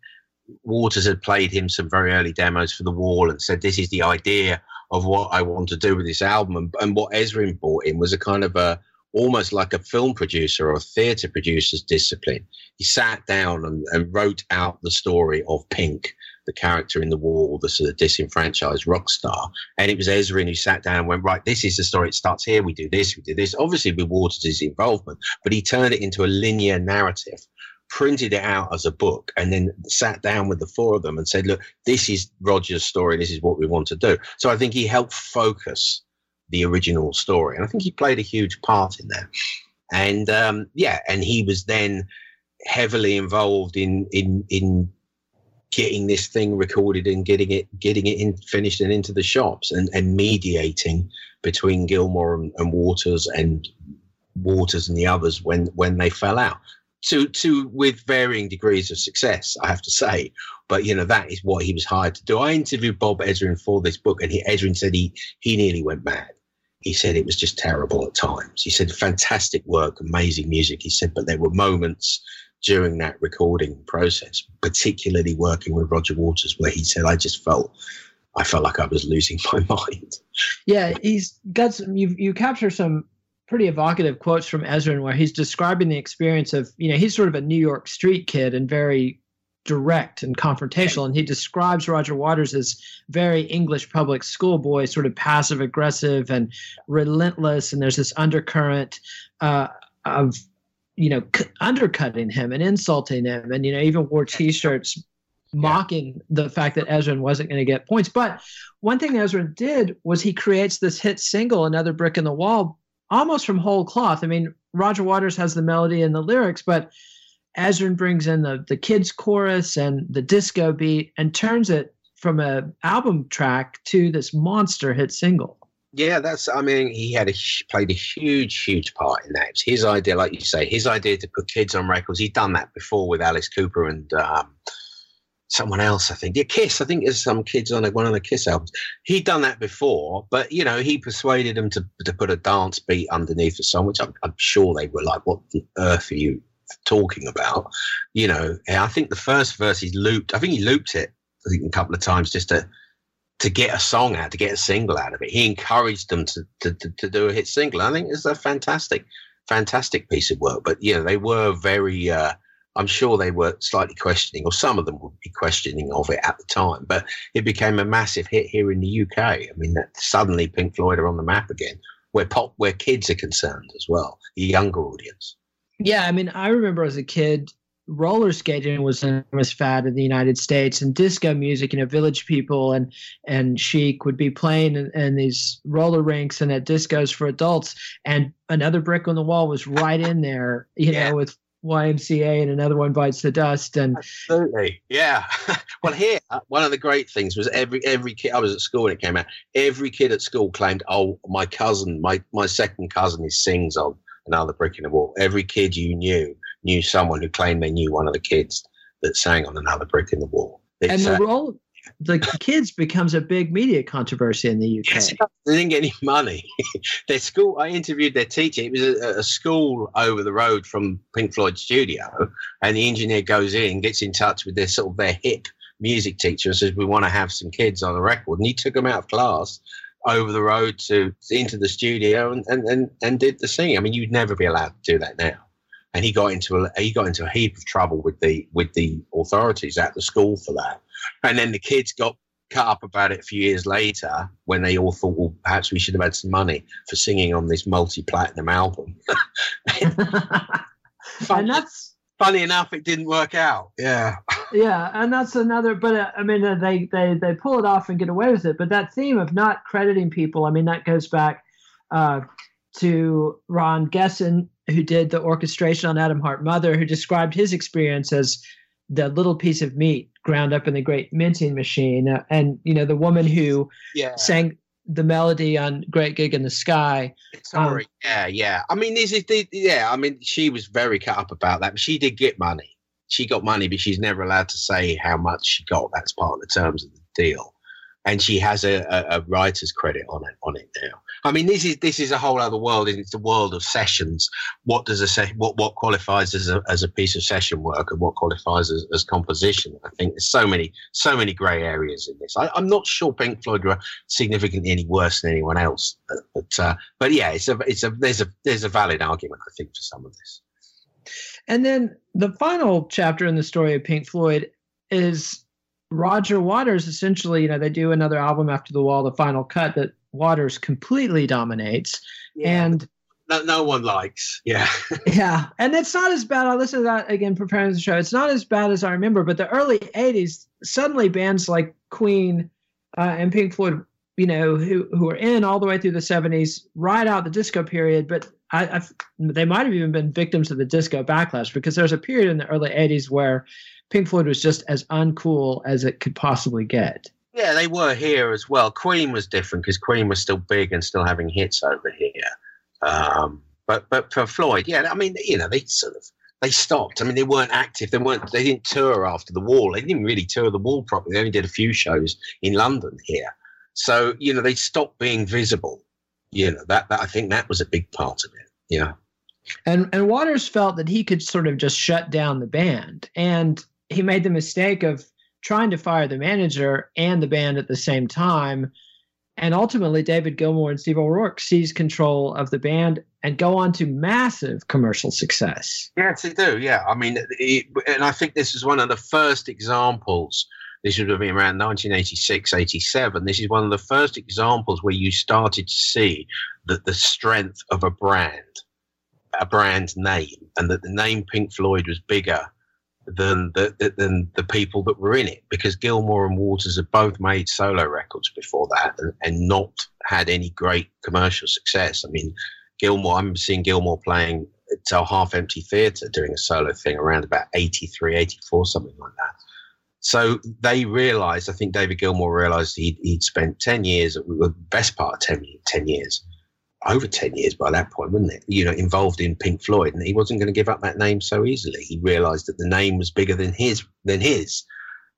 Waters had played him some very early demos for the Wall and said, "This is the idea of what I want to do with this album." And, and what Ezrin brought in was a kind of a almost like a film producer or a theatre producer's discipline. He sat down and, and wrote out the story of Pink, the character in the wall, the sort of disenfranchised rock star. And it was Ezrin who sat down and went, right, this is the story. It starts here. We do this, we do this. Obviously, with Waters' involvement, but he turned it into a linear narrative, printed it out as a book, and then sat down with the four of them and said, look, this is Roger's story. This is what we want to do. So I think he helped focus the original story. And I think he played a huge part in that. And um, yeah, and he was then heavily involved in in in getting this thing recorded and getting it getting it in finished and into the shops and, and mediating between Gilmour and, and Waters and Waters and the others when when they fell out. To to with varying degrees of success, I have to say. But you know that is what he was hired to do. I interviewed Bob Ezrin for this book, and he, Ezrin said he he nearly went mad. He said it was just terrible at times. He said fantastic work, amazing music. He said, but there were moments during that recording process, particularly working with Roger Waters, where he said, I just felt I felt like I was losing my mind. Yeah, he's got some. You you capture some pretty evocative quotes from Ezrin where he's describing the experience of you know he's sort of a New York street kid and very direct and confrontational, and he describes Roger Waters as very English public school boy, sort of passive aggressive and relentless, and there's this undercurrent uh, of you know c- undercutting him and insulting him, and you know even wore T-shirts mocking the fact that Ezrin wasn't going to get points. But one thing Ezrin did was he creates this hit single, Another Brick in the Wall, almost from whole cloth. I mean, Roger Waters has the melody and the lyrics, but Ezrin brings in the, the kids chorus and the disco beat and turns it from a album track to this monster hit single. Yeah, that's. I mean, he had a played a huge, huge part in that. It was his idea, like you say, his idea to put kids on records. He'd done that before with Alice Cooper and um, someone else, I think. Yeah, Kiss. I think there's some kids on one of the Kiss albums. He'd done that before, but you know, he persuaded them to to put a dance beat underneath the song, which I'm, I'm sure they were like, "What the earth are you talking about?" You know, I think the first verse he looped. I think he looped it. I think a couple of times just to to get a song out, to get a single out of it. He encouraged them to to, to, to do a hit single. I think it's a fantastic, fantastic piece of work. But yeah, they were very. Uh, I'm sure they were slightly questioning, or some of them would be questioning of it at the time. But it became a massive hit here in the UK. I mean, that suddenly Pink Floyd are on the map again, where pop, where kids are concerned as well, the younger audience. Yeah, I mean, I remember as a kid, roller skating was was fad in the United States, and disco music. You know, Village People and and Chic would be playing in, in these roller rinks and at discos for adults. And another brick on the wall was right in there. You Yeah. know, with YMCA and another one bites the dust. And Absolutely, yeah. well, here uh, one of the great things was every every kid. I was at school when it came out. Every kid at school claimed, "Oh, my cousin, my my second cousin, he sings on another brick in the wall." Every kid you knew knew someone who claimed they knew one of the kids that sang on another brick in the wall. and It's, the uh, role the kids becomes a big media controversy in the UK. Yes, they didn't get any money. their school, I interviewed their teacher. It was a, a school over the road from Pink Floyd studio, and the engineer goes in, gets in touch with their sort of their hip music teacher, and says, "We want to have some kids on a record." And he took them out of class over the road to into the studio and and and, and did the singing. I mean, you'd never be allowed to do that now. And he got into a he got into a heap of trouble with the with the authorities at the school for that. And then the kids got cut up about it a few years later when they all thought, well, perhaps we should have had some money for singing on this multi-platinum album. and that's Funny enough, it didn't work out. Yeah. yeah, and that's another. But uh, I mean, uh, they they they pull it off and get away with it. But that theme of not crediting people, I mean, that goes back uh, to Ron Geesin, who did the orchestration on Atom Heart Mother, who described his experience as the little piece of meat ground up in the great minting machine, uh, and you know the woman who Yeah. sang the melody on Great Gig in the Sky. Sorry. yeah, yeah. I mean, this is the, yeah. I mean, she was very cut up about that, but she did get money. She got money, but she's never allowed to say how much she got. That's part of the terms of the deal. And she has a, a, a writer's credit on it on it now. I mean, this is this is a whole other world. It's the world of sessions. What does a se- what what qualifies as a as a piece of session work, and what qualifies as, as composition? I think there's so many so many grey areas in this. I, I'm not sure Pink Floyd were significantly any worse than anyone else, but but, uh, but yeah, it's a it's a there's a there's a valid argument I think for some of this. And then the final chapter in the story of Pink Floyd is Roger Waters. Essentially, you know, they do another album after the wall, the final cut that Waters completely dominates. And no, no one likes. Yeah, yeah, and it's not as bad. I listened to that again preparing the show. It's not as bad as I remember, but the early '80s, suddenly bands like Queen uh, and Pink Floyd you know, who who were in all the way through the '70s, ride out the disco period, but I, I they might have even been victims of the disco backlash because there's a period in the early '80s where Pink Floyd was just as uncool as it could possibly get. Yeah, they were here as well. Queen was different because Queen was still big and still having hits over here. Um, but but for Floyd, yeah, I mean, you know, they sort of they stopped. I mean, they weren't active. They weren't. They didn't tour after the wall. They didn't really tour the wall properly. They only did a few shows in London here. So you know, they stopped being visible. You know that, that I think that was a big part of it. Yeah. And and Waters felt that he could sort of just shut down the band, and he made the mistake of trying to fire the manager and the band at the same time. And ultimately, David Gilmour and Steve O'Rourke seized control of the band and go on to massive commercial success. Yes, they do. Yeah, I mean, it, and I think this is one of the first examples. This would have been around 1986, 87. This is one of the first examples where you started to see that the strength of a brand, a brand name, and that the name Pink Floyd was bigger than the than the people that were in it because Gilmour and Waters had both made solo records before that and, and not had any great commercial success. I mean, Gilmour, I remember seeing Gilmour playing at a half empty theatre doing a solo thing around about 83, 84, something like that. So they realized, I think David Gilmour realized he'd, he'd spent 10 years, we the best part of 10, 10 years, over 10 years by that point, wasn't it? You know, involved in Pink Floyd, and he wasn't going to give up that name so easily. He realized that the name was bigger than his, than his.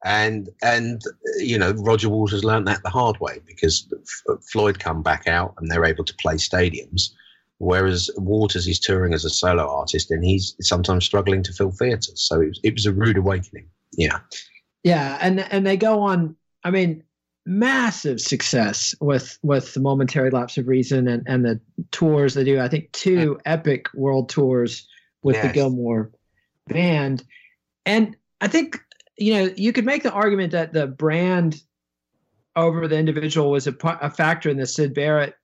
And, and, you know, Roger Waters learned that the hard way because Floyd come back out and they're able to play stadiums whereas Waters is touring as a solo artist and he's sometimes struggling to fill theatres. So it was, it was a rude awakening. Yeah. Yeah, and and they go on. I mean, massive success with with the momentary lapse of reason and and the tours they do. I think two epic world tours with yes. the Gilmour band, and I think you know you could make the argument that the brand over the individual was a, a factor in the Syd Barrett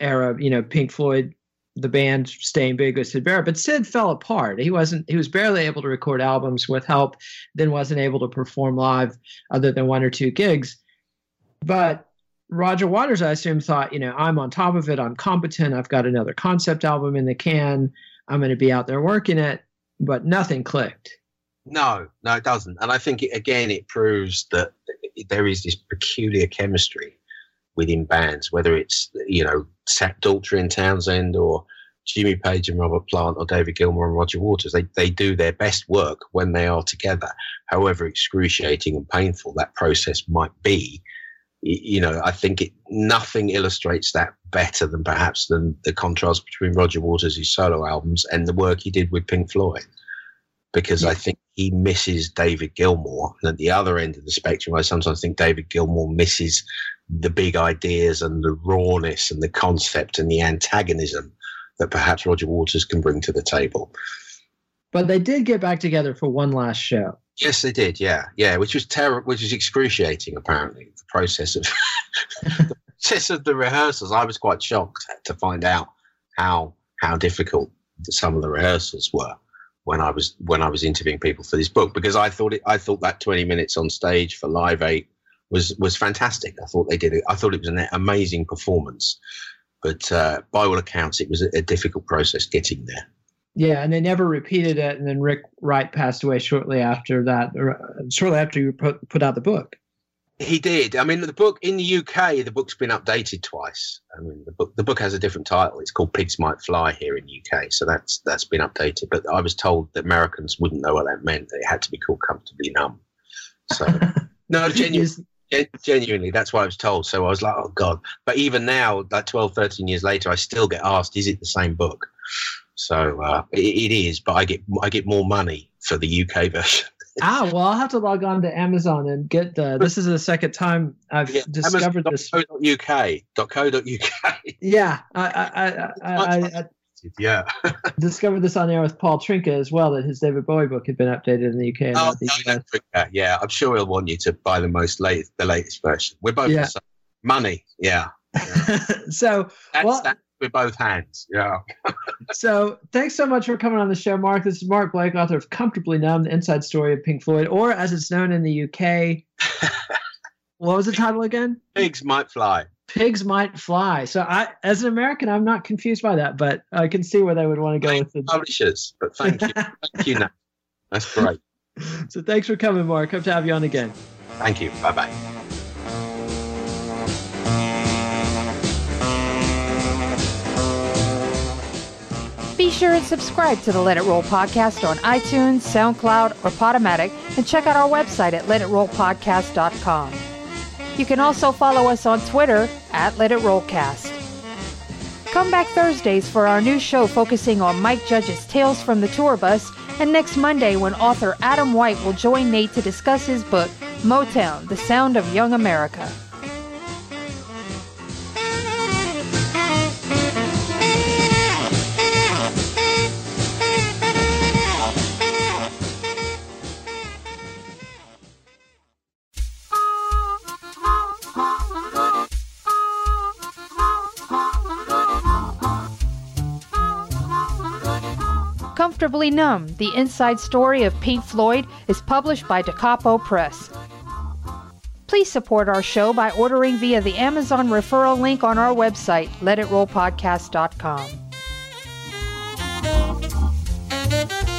era, you know, Pink Floyd, the band staying big with Syd Barrett, but Syd fell apart. He wasn't, he was barely able to record albums with help, then wasn't able to perform live other than one or two gigs. But Roger Waters, I assume, thought, you know, I'm on top of it. I'm competent. I've got another concept album in the can. I'm going to be out there working it, but nothing clicked. No, no, it doesn't. And I think, it, again, it proves that there is this peculiar chemistry within bands, whether it's you know Zach Daltrey and Townshend or Jimmy Page and Robert Plant or David Gilmour and Roger Waters. They they do their best work when they are together, however excruciating and painful that process might be. You know, I think it nothing illustrates that better than perhaps than the contrast between Roger Waters' solo albums and the work he did with Pink Floyd. Because yeah. I think he misses David Gilmour. And at the other end of the spectrum, I sometimes think David Gilmour misses the big ideas and the rawness and the concept and the antagonism that perhaps Roger Waters can bring to the table. But they did get back together for one last show. Yes, they did. Yeah, yeah, which was terrible, which was excruciating. Apparently, the process of the process of the rehearsals. I was quite shocked to find out how how difficult some of the rehearsals were when I was when I was interviewing people for this book because I thought it, I thought that twenty minutes on stage for Live Eight was was fantastic. I thought they did it. I thought it was an amazing performance, but uh, by all accounts, it was a, a, difficult process getting there. Yeah, and they never repeated it. And then Rick Wright passed away shortly after that. Uh, shortly after you put put out the book. He did. I mean, the book in the UK, the book's been updated twice. I mean, the book the book has a different title. It's called Pigs Might Fly here in the UK, so that's that's been updated. But I was told that Americans wouldn't know what that meant. That it had to be called Comfortably Numb. So no, genuinely, genuinely that's what i was told so i was like oh god but even now like 12 13 years later i still get asked is it the same book so uh, it, it is but i get i get more money for the uk version ah well i'll have to log on to amazon and get the this is the second time i've yeah, discovered Amazon. this uk .co.uk yeah i i i, I, I yeah. Discovered this on air with Paul Trynka as well that his David Bowie book had been updated in the UK. oh, no, no, yeah, I'm sure he'll want you to buy the most late, the latest version. We're both yeah. money, yeah. yeah. so that's, well, that's with both hands, yeah. so thanks so much for coming on the show, Mark. This is Mark Blake, author of Comfortably Numb: The Inside Story of Pink Floyd, or as it's known in the UK. What was the title again? Pigs might fly. Pigs might fly. So I, as an American, I'm not confused by that, but I can see where they would want to go Thank with the Publishers, but thank you, thank you. Nat. That's great. So thanks for coming, Mark. Hope to have you on again. Thank you. Bye bye. Sure and subscribe to the Let It Roll podcast on iTunes, SoundCloud, or Podomatic, and check out our website at letitrollpodcast.com. You can also follow us on Twitter at Let It Rollcast. Come back Thursdays for our new show focusing on Mike Judge's Tales from the Tour Bus, and next Monday when author Adam White will join Nate to discuss his book, Motown The Sound of Young America. Probably Numb, the inside story of Pink Floyd, is published by Da Capo Press. Please support our show by ordering via the Amazon referral link on our website, letitrollpodcast.com.